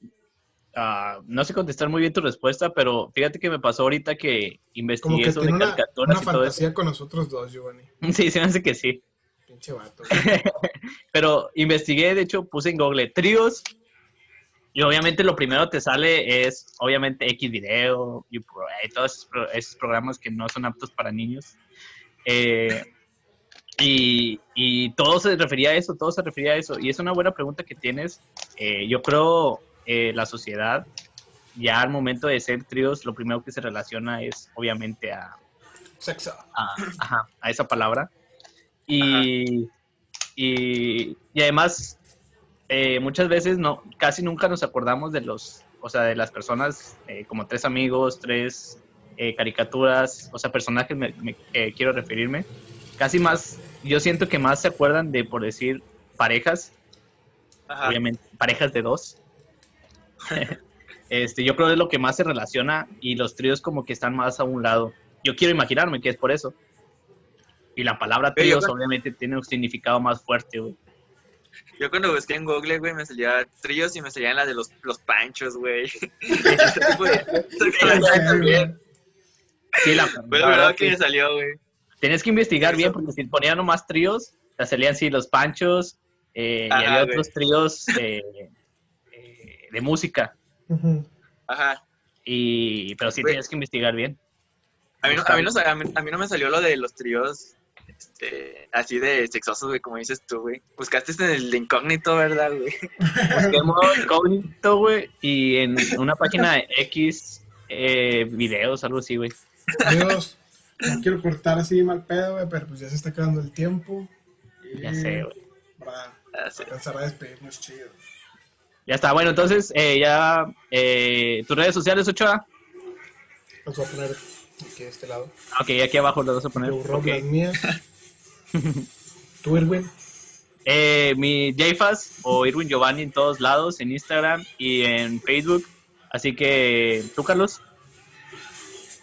ah, no sé contestar muy bien tu respuesta, pero fíjate que me pasó ahorita que Como investigué que sobre tiene una, caricaturas una y todo eso. fantasía con nosotros dos, Giovanni. Sí, se me hace que sí. Pinche vato. Pero investigué, de hecho, puse en Google tríos. Y obviamente lo primero que te sale es, obviamente, X video, y todos esos programas que no son aptos para niños. Eh, y, y todo se refería a eso, todo se refería a eso. Y es una buena pregunta que tienes. Eh, yo creo eh, la sociedad, ya al momento de ser tríos, lo primero que se relaciona es, obviamente, a, Sexo. a, ajá, a esa palabra. Y, y, y además, eh, muchas veces no, casi nunca nos acordamos de los, o sea, de las personas, eh, como tres amigos, tres eh, caricaturas, o sea, personajes me, me- que quiero referirme. Casi más, yo siento que más se acuerdan de, por decir, parejas, Ajá. obviamente, parejas de dos. este, yo creo que es lo que más se relaciona y los tríos como que están más a un lado. Yo quiero imaginarme que es por eso. Y la palabra yo tríos obviamente tiene un significado más fuerte, güey. Yo cuando busqué en Google, güey, me salía tríos y me salían las de los, los panchos, güey. Sí, la, la verdad que me salió, güey. Tienes que investigar Eso. bien porque si ponían nomás tríos, te salían sí los panchos eh, y había güey. otros tríos eh, eh, de música. Ajá. Y, pero sí Güey. tienes que investigar bien. A mí, no, a, mí no, a, mí, a mí no me salió lo de los tríos este, así de sexosos, güey, como dices tú, güey. Buscaste en el de incógnito, ¿verdad, güey? Busqué en modo incógnito, güey, y en una página de X eh, videos, algo así, güey. Amigos, no quiero cortar así mal pedo, güey, pero pues ya se está acabando el tiempo. Y Ya sé, güey. Para alcanzar a despedirnos chido. Ya está, bueno, entonces eh, ya eh, tus redes sociales, Ochoa. Los voy a poner aquí de este lado. Ok, aquí abajo lo vas a poner. Yo Rob, Ok. las mías. Tú, Irwin. Eh, mi JFAS o Irwin Giovanni en todos lados, en Instagram y en Facebook. Así que, ¿tú, Carlos?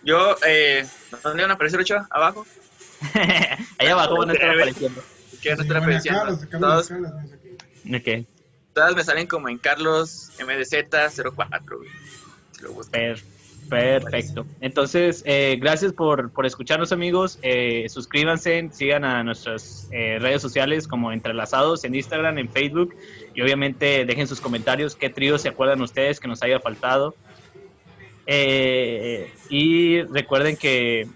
Yo, eh, ¿dónde van a aparecer ocho? ¿Abajo? Ahí abajo van a estar apareciendo. ¿Qué van a estar apareciendo? Todos, todas me salen como en Carlos MDZ04, güey. Si lo buscan. per- Perfecto. Entonces, eh, gracias por, por, escucharnos, amigos. Eh, suscríbanse, sigan a nuestras eh, redes sociales como Entrelazados en Instagram, en Facebook. Y obviamente dejen sus comentarios qué trío se acuerdan ustedes que nos haya faltado. Y recuerden que,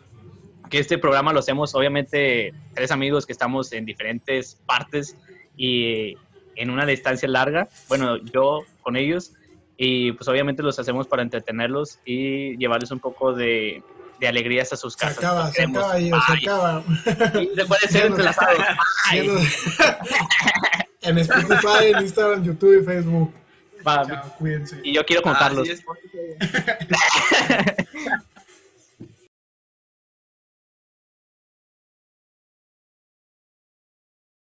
que este programa lo hacemos, obviamente, tres amigos que estamos en diferentes partes y en una distancia larga. Bueno, yo con ellos y pues obviamente los hacemos para entretenerlos y llevarles un poco de, de alegrías a sus casas. Se acaba, se acaba, se acaba. se puede ser entrelazado. en Spotify, en Instagram, YouTube y Facebook. Y yo quiero contarlos. Ah,